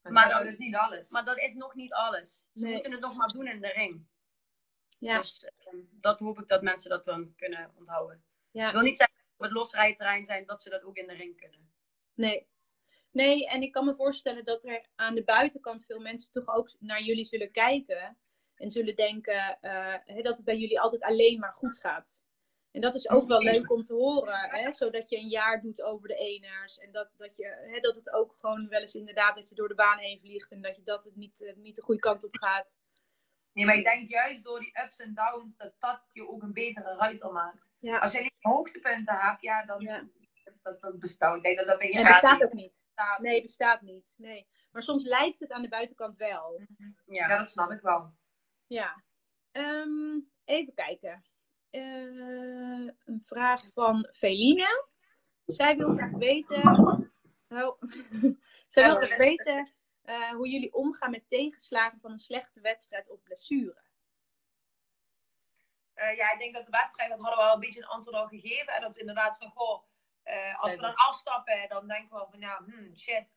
Maar, Maar dat is niet alles. Maar dat is nog niet alles. Ze Nee. moeten het nog maar doen in de ring. ja. Dus ehm, dat hoop ik dat mensen dat dan kunnen onthouden. ja. Ik wil niet zeggen dat we het losrijterrein zijn, dat ze dat ook in de ring kunnen. Nee. Nee, en ik kan me voorstellen dat er aan de buitenkant veel mensen toch ook naar jullie zullen kijken. En zullen denken eh, dat het bij jullie altijd alleen maar goed gaat. En dat is ook wel leuk om te horen. Hè? Zodat je een jaar doet over de eners. En dat, dat, je, hè, dat het ook gewoon wel eens inderdaad dat je door de baan heen vliegt. En dat, je, dat het niet, eh, niet de goede kant op gaat. Nee, maar ik denk juist door die ups en downs dat dat je ook een betere ruiter maakt. Ja, Als je alleen hoogtepunten hebt, ja, dan Ja. dat, dat bestaat. Ik denk dat dat bij je bestaat ook niet. bestaat. Nee, bestaat niet. Nee. Maar soms lijkt het aan de buitenkant wel. Ja. Ja, dat snap ik wel. Ja. Ehm, even kijken. Eh, een vraag van Feline. Zij wil graag weten. Oh. Zij wil graag weten eh, hoe jullie omgaan met tegenslagen van een slechte wedstrijd of blessure. Eh, ja, ik denk dat de wedstrijd, dat hadden we al een beetje een antwoord al gegeven. En dat we inderdaad van, goh, als we dan afstappen, dan denken we wel van, ja, hmm, shit.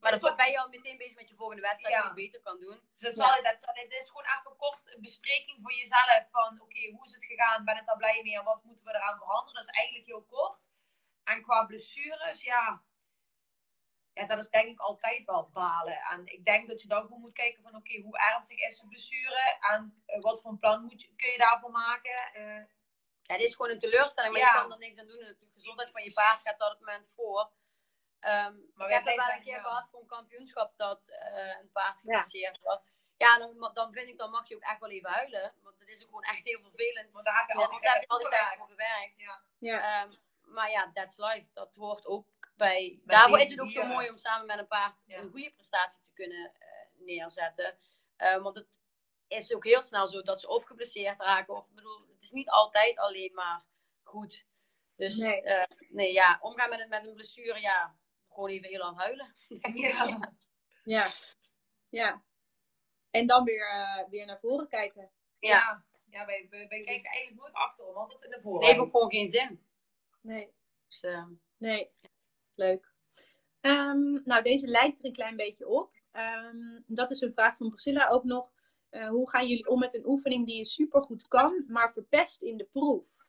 Maar Dus dan ben je al meteen bezig met je volgende wedstrijd, Ja. die je beter kan doen. Dus het, Ja. zal, dat, het is gewoon even kort een bespreking voor jezelf van, oké, hoe is het gegaan? Ben ik daar blij mee? En wat moeten we eraan veranderen? Dat is eigenlijk heel kort. En qua blessures, ja, ja, dat is denk ik altijd wel balen. En ik denk dat je dan gewoon moet kijken van, oké, hoe ernstig is de blessure? En eh, wat voor een plan moet je, kun je daarvoor maken? Eh, Ja, dit is gewoon een teleurstelling, maar Ja. je kan er niks aan doen. De gezondheid van je paard gaat dat op het moment voor. Ehm, Maar ik heb wij er wel een keer ja. gehad voor een kampioenschap dat eh, een paard Ja. geblesseerd was. Ja, dan, dan vind ik, dan mag je ook echt wel even huilen. Want het is ook gewoon echt heel vervelend. want daar heb je Ja, altijd daar heb je voor altijd gewerkt. voor gewerkt. Ja. Ja. Ehm, maar ja, that's life. Dat hoort ook bij. Bij Daarvoor is het ook zo dieren. mooi om samen met een paard Ja. een goede prestatie te kunnen eh, neerzetten. Eh, want het is ook heel snel zo dat ze of geblesseerd raken. Of bedoel, het is niet altijd alleen maar goed. Dus Nee. nee, nee ja, omgaan met, een- met een blessure, ja, gewoon even heel lang huilen. Ja. Ja. ja. En dan weer, eh, weer naar voren kijken. Ja, ja wij, wij, wij kijken eigenlijk nooit achterom, altijd in de Het vooruit. heeft ook gewoon geen zin. Nee. Dus, eh, Nee, leuk. Ehm, nou, deze lijkt er een klein beetje op. Ehm, dat is een vraag van Priscilla ook nog. Eh, hoe gaan jullie om met een oefening die je supergoed kan, maar verpest in de proef?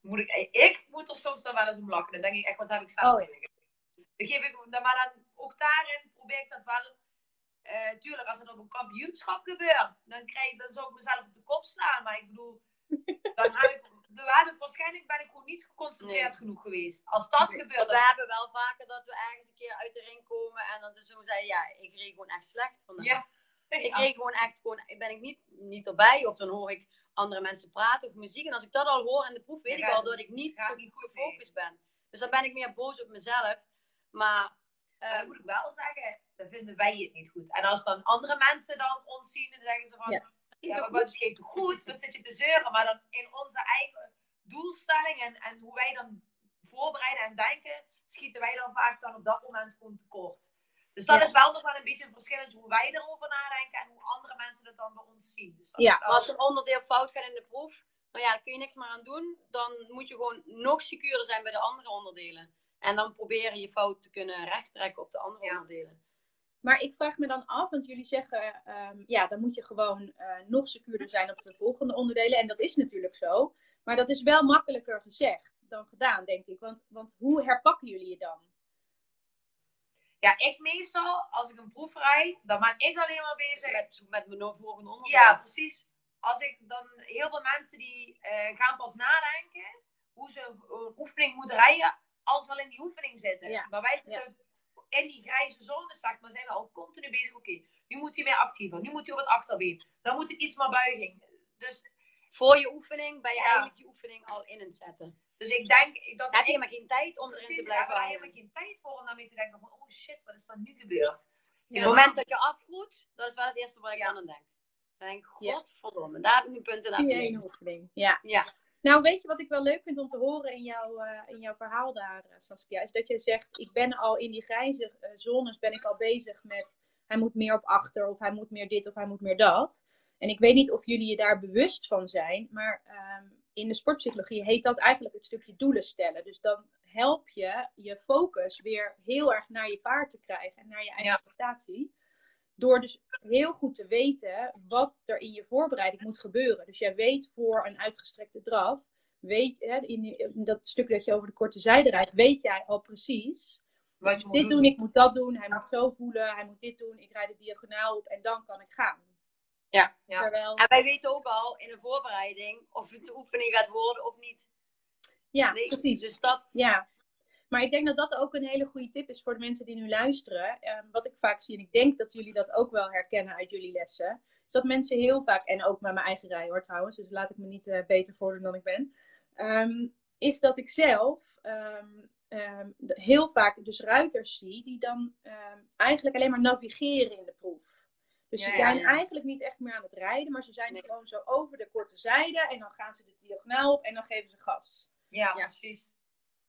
Moet ik, ik moet er soms dan wel eens om lachen. Dan denk ik echt, wat heb ik zelf Oh. Dan geef ik, maar dan, ook daarin probeer ik dat wel. eh tuurlijk, als het op een kampioenschap gebeurt, dan, krijg, dan zou ik mezelf op de kop slaan. Maar ik bedoel, dan heb ik, dan heb ik waarschijnlijk ben ik gewoon niet geconcentreerd Nee. genoeg geweest. Als dat gebeurt, we dan, hebben wel vaker dat we ergens een keer uit de ring komen en dan zo zeggen, ja, ik reed gewoon echt slecht vandaag. Ja. Ik Ja. reed gewoon echt, gewoon, ben ik niet, niet erbij of dan hoor ik andere mensen praten of muziek. En als ik dat al hoor in de proef, weet Ja, ik al dat dat ik niet gaat goed niet goed, gefocust ben. Dus dan ben ik meer boos op mezelf. Maar Maar dan moet ik wel zeggen, dan vinden wij het niet goed. En als dan andere mensen dan ons zien, dan zeggen ze van... Ja. Ja, maar wat is toch goed? Wat zit je te zeuren? Maar dan in onze eigen doelstelling en, en hoe wij dan voorbereiden en denken, schieten wij dan vaak dan op dat moment gewoon tekort. Dus dat Ja. is wel nog wel een beetje een verschil in hoe wij erover nadenken en hoe andere mensen het dan bij ons zien. Dus dat Ja, is wel- Maar als een onderdeel fout gaat in de proef, nou ja, daar kun je niks meer aan doen. Dan moet je gewoon nog secuurder zijn bij de andere onderdelen. En dan proberen je fout te kunnen rechttrekken op de andere Ja. onderdelen. Maar ik vraag me dan af, want jullie zeggen, ehm, ja, dan moet je gewoon eh, nog secuurder zijn op de volgende onderdelen. En dat is natuurlijk zo. Maar dat is wel makkelijker gezegd dan gedaan, denk ik. Want, want hoe herpakken jullie je dan? Ja, ik meestal, als ik een proef rijd, dan ben ik alleen maar bezig Met, met mijn volgende onderdeel. Ja, precies. Als ik dan heel veel mensen die eh, gaan pas nadenken hoe ze een, oefening moeten rijden als we al in die oefening zitten. Ja. Maar wij zitten Ja. in die grijze zone, zeg maar, zijn we al continu bezig. Oké, nu moet hij meer actiever, nu moet hij op het achterbeen, dan moet ik iets meer buiging. Dus, Voor je oefening ben je Ja. eigenlijk je oefening al in het zetten. Dus ik denk dat heb je ik helemaal geen tijd om erin te blijven wij hangen. helemaal geen tijd voor om daarmee te denken van, oh shit, wat is er nu gebeurd? Op het moment dat je afgroet, dat is wel het eerste wat ik Ja. dan aan denk. Dan denk ik, Ja. godverdomme, daar heb ik nu punten Die oefening. Ja. Ja. Nou, weet je wat ik wel leuk vind om te horen in, jouw eh, in jouw verhaal daar, eh, Saskia? Is dat je zegt, ik ben al in die grijze eh, zones, ben ik al bezig met, hij moet meer op achter, of hij moet meer dit, of hij moet meer dat. En ik weet niet of jullie je daar bewust van zijn, maar ehm, in de sportpsychologie heet dat eigenlijk het stukje doelen stellen. Dus dan help je je focus weer heel erg naar je paard te krijgen en naar je eigen Ja. prestatie. Door dus heel goed te weten wat er in je voorbereiding moet gebeuren. Dus jij weet voor een uitgestrekte draf, weet, hè, in, dat stuk dat je over de korte zijde rijdt, weet jij al precies. Wat je moet Dit doen, ik moet dat doen, hij moet zo voelen, hij moet dit doen, ik rijd de diagonaal op en dan kan ik gaan. Ja. Ja. Terwijl, En wij weten ook al in de voorbereiding of het de oefening gaat worden of niet. ja, Nee, precies. Dus dat, Ja, maar ik denk dat dat ook een hele goede tip is voor de mensen die nu luisteren. Ehm, wat ik vaak zie, en ik denk dat jullie dat ook wel herkennen uit jullie lessen, is dat mensen heel vaak, en ook met mijn eigen rij hoor trouwens, dus laat ik me niet eh, beter voordoen dan ik ben, ehm, is dat ik zelf ehm, ehm, heel vaak dus ruiters zie die dan ehm, eigenlijk alleen maar navigeren in de proef. Dus ze zijn ja. eigenlijk niet echt meer aan het rijden, maar ze zijn Nee. gewoon zo over de korte zijde en dan gaan ze de diagonaal op en dan geven ze gas. Ja, Ja. precies.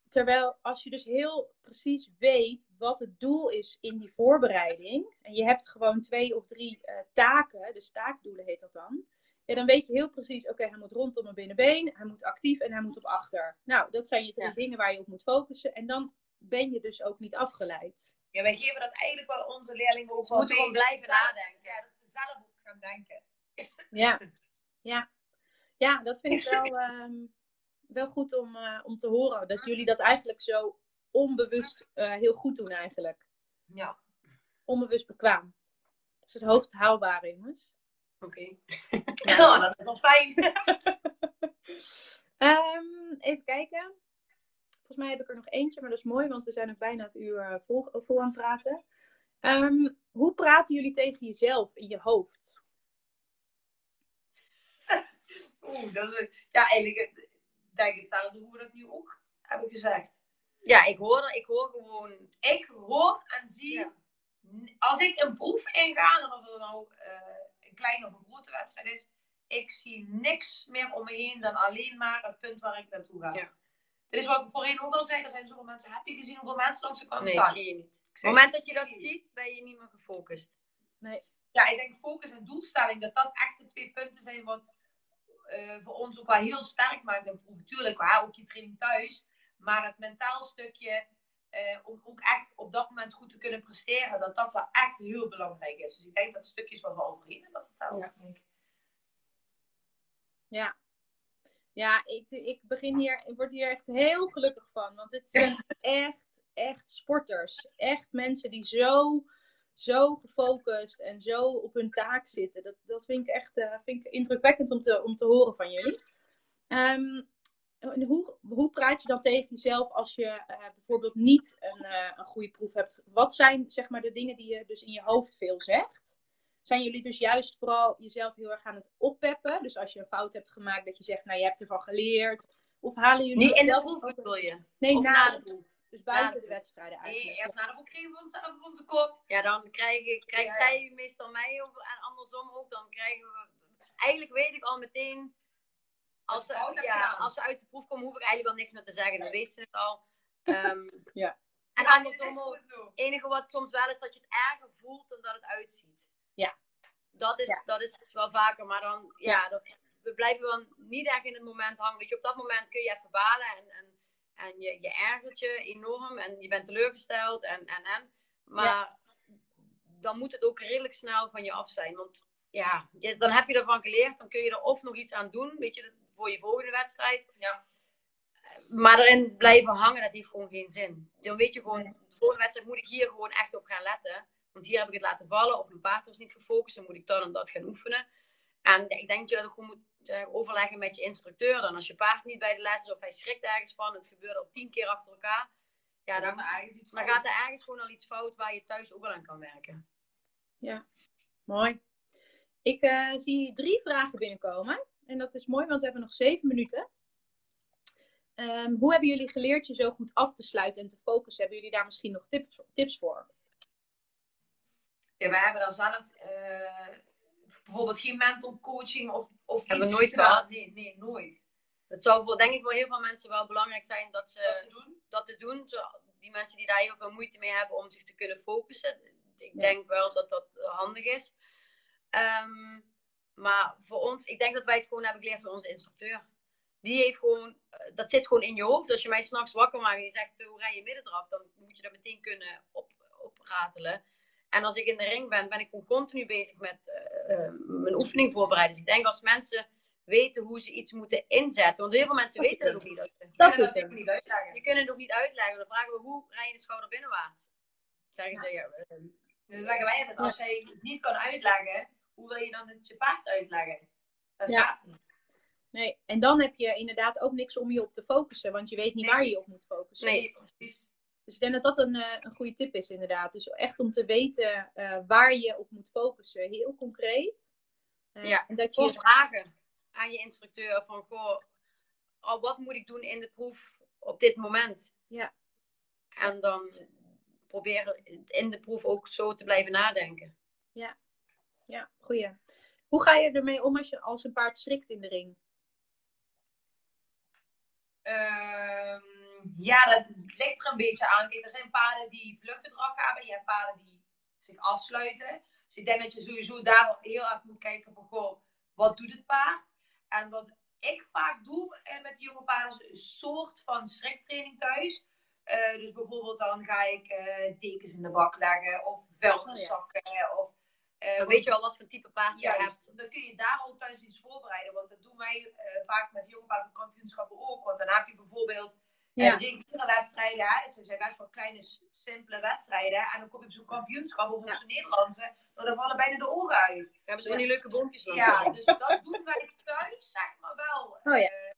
Terwijl als je dus heel precies weet wat het doel is in die voorbereiding. En je hebt gewoon twee of drie eh, taken, dus taakdoelen heet dat dan. Ja, dan weet je heel precies, oké, hij moet rondom mijn binnenbeen, hij moet actief en hij moet op achter. Nou, dat zijn je drie Ja. dingen waar je op moet focussen. En dan ben je dus ook niet afgeleid. Ja, wij geven dat eigenlijk wel onze leerlingen ook wel moeten gewoon blijven Zelf- nadenken. Ja, dat ze zelf ook gaan denken. Ja, ja. ja dat vind ik wel, ehm, wel goed om, eh, om te horen. Dat jullie dat eigenlijk zo onbewust eh, heel goed doen eigenlijk. Ja. Onbewust bekwaam. Dat is het hoofd haalbare, jongens. Oké. Nou, dat is wel fijn. Ehm, even kijken. Volgens mij heb ik er nog eentje, maar dat is mooi, want we zijn ook bijna het uur eh, vol, vol aan het praten. Ehm, hoe praten jullie tegen jezelf in je hoofd? Oeh, dat is... Ja, eigenlijk eh, denk ik hetzelfde hoe we dat nu ook hebben gezegd. Ja, ik hoor, ik hoor gewoon. Ik hoor en zie... Ja. Als ik een proef inga, of het nou eh, een kleine of een grote wedstrijd is, ik zie niks meer om me heen dan alleen maar het punt waar ik naartoe ga. Ja. Dit is wat ik voorheen ook al zei. Er zijn zoveel mensen. Heb je gezien hoeveel mensen langs de kant Nee, staan? zie je niet. Op het moment dat je dat ziet, ben je niet meer gefocust. ja, ik denk focus en doelstelling, dat dat echt de twee punten zijn wat eh, voor ons ook wel heel sterk maakt in proeven. Tuurlijk, ja, ook je training thuis. Maar het mentaal stukje, eh, om ook echt op dat moment goed te kunnen presteren, dat dat wel echt heel belangrijk is. Dus ik denk dat stukjes wat we overheen hebben verteld. Ja. Ja, ik, ik begin hier, ik word hier echt heel gelukkig van. Want het zijn echt, echt sporters. Echt mensen die zo, zo gefocust en zo op hun taak zitten. Dat, dat vind ik echt eh, vind ik indrukwekkend om te, om te horen van jullie. En hoe, hoe praat je dan tegen jezelf als je eh, bijvoorbeeld niet een, eh, een goede proef hebt? Wat zijn zeg maar de dingen die je dus in je hoofd veel zegt? Zijn jullie dus juist vooral jezelf heel erg aan het oppeppen? Dus als je een fout hebt gemaakt, dat je zegt, nou je hebt ervan geleerd. Of halen jullie Niet in de proef bedoel je? Nee, Of na na de de proef. Dus buiten de wedstrijden Nee, eigenlijk. ja, nou, dan kregen we op onze kop. Ja, dan krijgen, krijgt Ja, ja. zij meestal mij of, en andersom ook. Dan krijgen we... Eigenlijk weet ik al meteen... Als ze, ja, als ze uit de proef komen, hoef ik eigenlijk al niks meer te zeggen. Dan weet ze het al. Ehm, Ja. En andersom ook. Het enige wat soms wel is dat je het erger voelt dan dat het uitziet. Ja. Dat is, Ja. dat is wel vaker, maar dan, ja, dat, we blijven dan niet echt in het moment hangen. Weet je, op dat moment kun je even balen en, en, en je, je ergert je enorm en je bent teleurgesteld en, en, en. Maar dan moet het ook redelijk snel van je af zijn. Want ja, je- dan heb je ervan geleerd, dan kun je er of nog iets aan doen, weet je, voor je volgende wedstrijd. Ja. Maar erin blijven hangen, dat heeft gewoon geen zin. Dan weet je gewoon, de volgende wedstrijd moet ik hier gewoon echt op gaan letten. Want hier heb ik het laten vallen, of mijn paard was niet gefocust, dan moet ik dat en dat gaan oefenen. En ik denk dat je dat ook gewoon moet eh, overleggen met je instructeur. Dan als je paard niet bij de les is of hij schrikt ergens van, het gebeurt al tien keer achter elkaar. Ja, dan dan, dan gaat er ergens gewoon al iets fout waar je thuis ook wel aan kan werken. Mooi. Ik eh, zie drie vragen binnenkomen. En dat is mooi, want we hebben nog zeven minuten. Ehm, hoe hebben jullie geleerd je zo goed af te sluiten en te focussen? Hebben jullie daar misschien nog tips, tips voor? Ja, wij hebben dan zelf eh, bijvoorbeeld geen mental coaching of, of Hebben we iets nooit gedaan. gehad. Nee, nee, nooit. Het zou voor, denk ik voor heel veel mensen wel belangrijk zijn dat ze Dat te doen. dat te doen. Zo, die mensen die daar heel veel moeite mee hebben om zich te kunnen focussen. Ik Ja. denk wel dat dat handig is. Ehm, maar voor ons, ik denk dat wij het gewoon hebben geleerd van onze instructeur. Die heeft gewoon, eh, dat zit gewoon in je hoofd. Als je mij s'nachts wakker maakt en je zegt, hoe rij je midden eraf? Dan moet je dat meteen kunnen op, opratelen. En als ik in de ring ben, ben ik gewoon continu bezig met eh, eh, mijn oefening voorbereiden. Dus ik denk als mensen weten hoe ze iets moeten inzetten. Want heel veel mensen Dat weten dat ook niet. Dat ze- Dat Ja, dat hem. ik niet uitleggen. je kunt het ook niet uitleggen. Dan vragen we hoe rij je de schouder binnenwaarts? Zeggen ze ja. Dus dan zeggen wij altijd, als jij het niet kan uitleggen, hoe wil je dan het je paard uitleggen? Dat Ja. gaat niet. Nee, en dan heb je inderdaad ook niks om je op te focussen, want je weet niet Nee. waar je je op moet focussen. Nee. precies. Dus ik denk dat dat een, eh, een goede tip is, inderdaad. Dus echt om te weten eh, waar je op moet focussen, heel concreet. Eh, Ja, en dat je, vragen aan je instructeur van, goh, oh, wat moet ik doen in de proef op dit moment? Ja. En dan proberen in de proef ook zo te blijven nadenken. ja, goeie. Hoe ga je ermee om als, je, als een paard schrikt in de ring? Ehm, ja, dat ligt er een beetje aan. Kijk, er zijn paarden die vluchtgedrag hebben. Je hebt paarden die zich afsluiten. Dus ik denk dat je sowieso daar heel erg moet kijken van, goh, wat doet het paard? En wat ik vaak doe eh, met jonge paarden is een soort van schriktraining thuis. Eh, dus bijvoorbeeld dan ga ik eh, dekens in de bak leggen of vuilniszakken. Of, eh, Dan weet je al wat voor type paard je hebt. dan kun je daar ook thuis iets voorbereiden. Want dat doen wij vaak met jonge paarden van kampioenschappen ook. Want dan heb je bijvoorbeeld Ja. ja. reguliere wedstrijden. Hè. Het zijn best wel kleine, simpele wedstrijden. En dan kom je op zo'n kampioenschap of op Ja. zo'n Nederlandse. Dan dan vallen bijna de ogen uit. We hebben zo die leuke boompjes. dan. Ja, dus dat doen wij thuis, zeg maar wel. Oh ja. eh,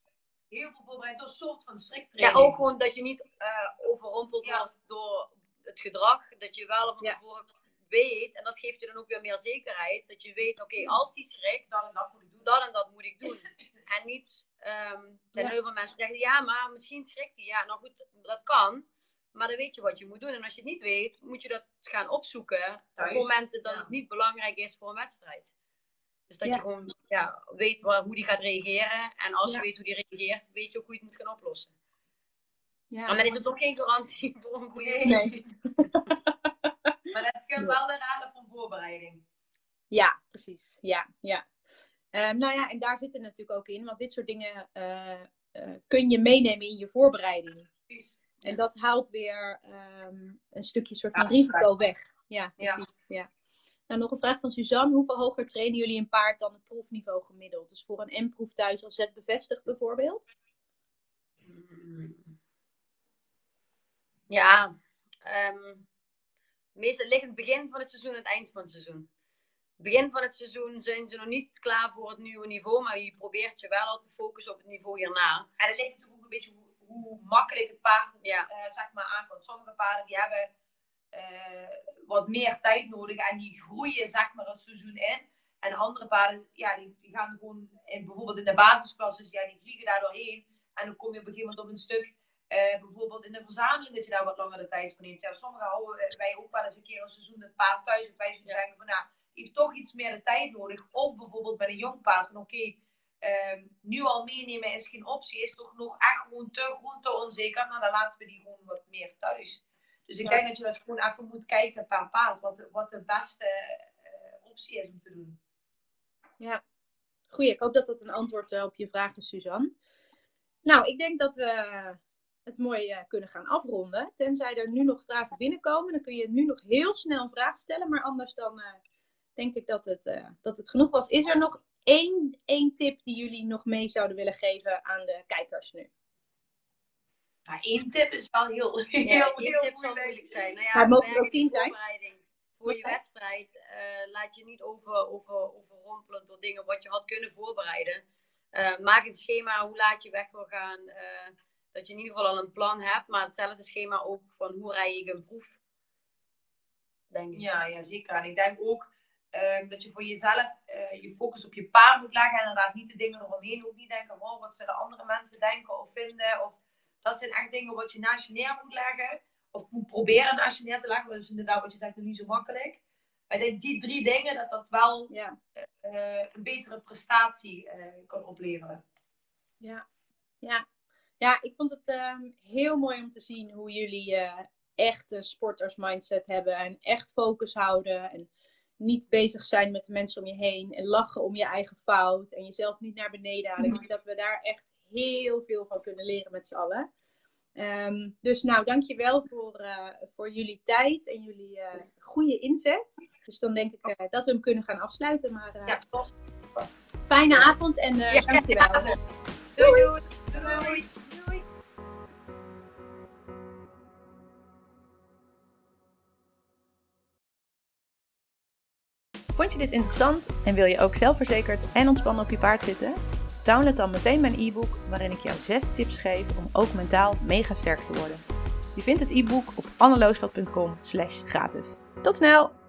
heel veel voorbereid door een soort van Ja, striktraining. ook gewoon dat je niet eh, overrompeld Ja. wordt door het gedrag. Dat je wel van Ja. tevoren weet, en dat geeft je dan ook weer meer zekerheid, dat je weet, oké, als die schrikt, Dat en dat moet ik doen. dat en dat moet ik doen. En niet, ehm er zijn Ja. heel veel mensen die zeggen, ja, maar misschien schrikt hij. Ja, nou goed, dat kan. Maar dan weet je wat je moet doen. En als je het niet weet, moet je dat gaan opzoeken Thuis, op momenten dat ja. het niet belangrijk is voor een wedstrijd. Dus dat Ja. je gewoon ja, weet waar, hoe die gaat reageren. En als Ja. je weet hoe die reageert, weet je ook hoe je het moet gaan oplossen. Ja. Maar dan is het ook geen garantie voor een goede Nee. Nee. Maar dat scheelt wel de raden van voorbereiding. Ja, precies. Ja, ja. Ehm, nou ja, en daar zit het natuurlijk ook in, want dit soort dingen eh, eh, kun je meenemen in je voorbereiding. Precies. En dat haalt weer ehm, een stukje soort van Ja, risico weg. Ja, Ja. precies. Ja. Nou, nog een vraag van Suzanne. Hoeveel hoger trainen jullie een paard dan het proefniveau gemiddeld? Dus voor een M-proef thuis als Z bevestigd bijvoorbeeld? Ja, ehm, meestal ligt het begin van het seizoen en het eind van het seizoen. Begin van het seizoen zijn ze nog niet klaar voor het nieuwe niveau, maar je probeert je wel al te focussen op het niveau hierna. En het ligt natuurlijk ook een beetje hoe, hoe makkelijk het paard Ja, eh, zeg maar aankomt. Sommige paarden die hebben eh, wat meer tijd nodig en die groeien zeg maar het seizoen in. En andere paarden, ja, die, die gaan gewoon in, bijvoorbeeld in de basisklasses, ja, die vliegen daar doorheen. En dan kom je op een gegeven moment op een stuk Uh, bijvoorbeeld in de verzameling dat je daar wat langer de tijd voor neemt. Ja, sommigen houden wij ook wel eens een keer een seizoen een paard thuis. En wij zullen zeggen van nou, heeft toch iets meer tijd nodig. Of bijvoorbeeld bij een jong paard van oké, ehm, nu al meenemen is geen optie. Is toch nog echt gewoon te groen, te onzeker. Nou, dan laten we die gewoon wat meer thuis. Dus ik denk dat je dat gewoon even moet kijken per paard. Wat de, wat de beste uh, optie is om te doen. Ja, goeie. Ik hoop dat dat een antwoord uh, op je vraag is, Suzanne. Nou, ik denk dat we het mooi kunnen gaan afronden. Tenzij er nu nog vragen binnenkomen, dan kun je nu nog heel snel een vraag stellen. Maar anders dan denk ik dat het, uh, dat het genoeg was. Is er nog één, één tip die jullie nog mee zouden willen geven aan de kijkers nu? Nou, één tip is wel heel, ja, heel, heel, heel moeilijk zijn. Nou ja, maar mogen er ook tien zijn? Voor je wedstrijd laat je niet over, over, overrompelen door dingen wat je had kunnen voorbereiden. maak het schema hoe laat je weg wil gaan dat je in ieder geval al een plan hebt, maar hetzelfde schema ook van hoe rij ik een proef. Denk ik. Ja, ja, zeker. En ik denk ook uh, dat je voor jezelf uh, je focus op je paard moet leggen. En inderdaad niet de dingen eromheen. Ook niet denken, oh, wat zullen andere mensen denken of vinden. Of, dat zijn echt dingen wat je naast je neer moet leggen. Of moet proberen naast je neer te leggen. Dat is inderdaad wat je zegt nog niet zo makkelijk. Maar ik denk die drie dingen, dat dat wel ja. uh, een betere prestatie kan opleveren. Ja, ja. Ja, ik vond het uh, heel mooi om te zien hoe jullie echt een sporters mindset hebben. En echt focus houden. En niet bezig zijn met de mensen om je heen. En lachen om je eigen fout. En jezelf niet naar beneden halen. Ik denk dat we daar echt heel veel van kunnen leren met z'n allen. Um, dus nou, dankjewel voor, uh, voor jullie tijd en jullie uh, goede inzet. Dus dan denk ik uh, dat we hem kunnen gaan afsluiten. Maar ja, fijne avond en ja, dankjewel. Doei doei. doei. Vond je dit interessant en wil je ook zelfverzekerd en ontspannen op je paard zitten? Download dan meteen mijn e-book waarin ik jou 6 tips geef om ook mentaal mega sterk te worden. Je vindt het e-book op anneloosveld.com gratis. Tot snel!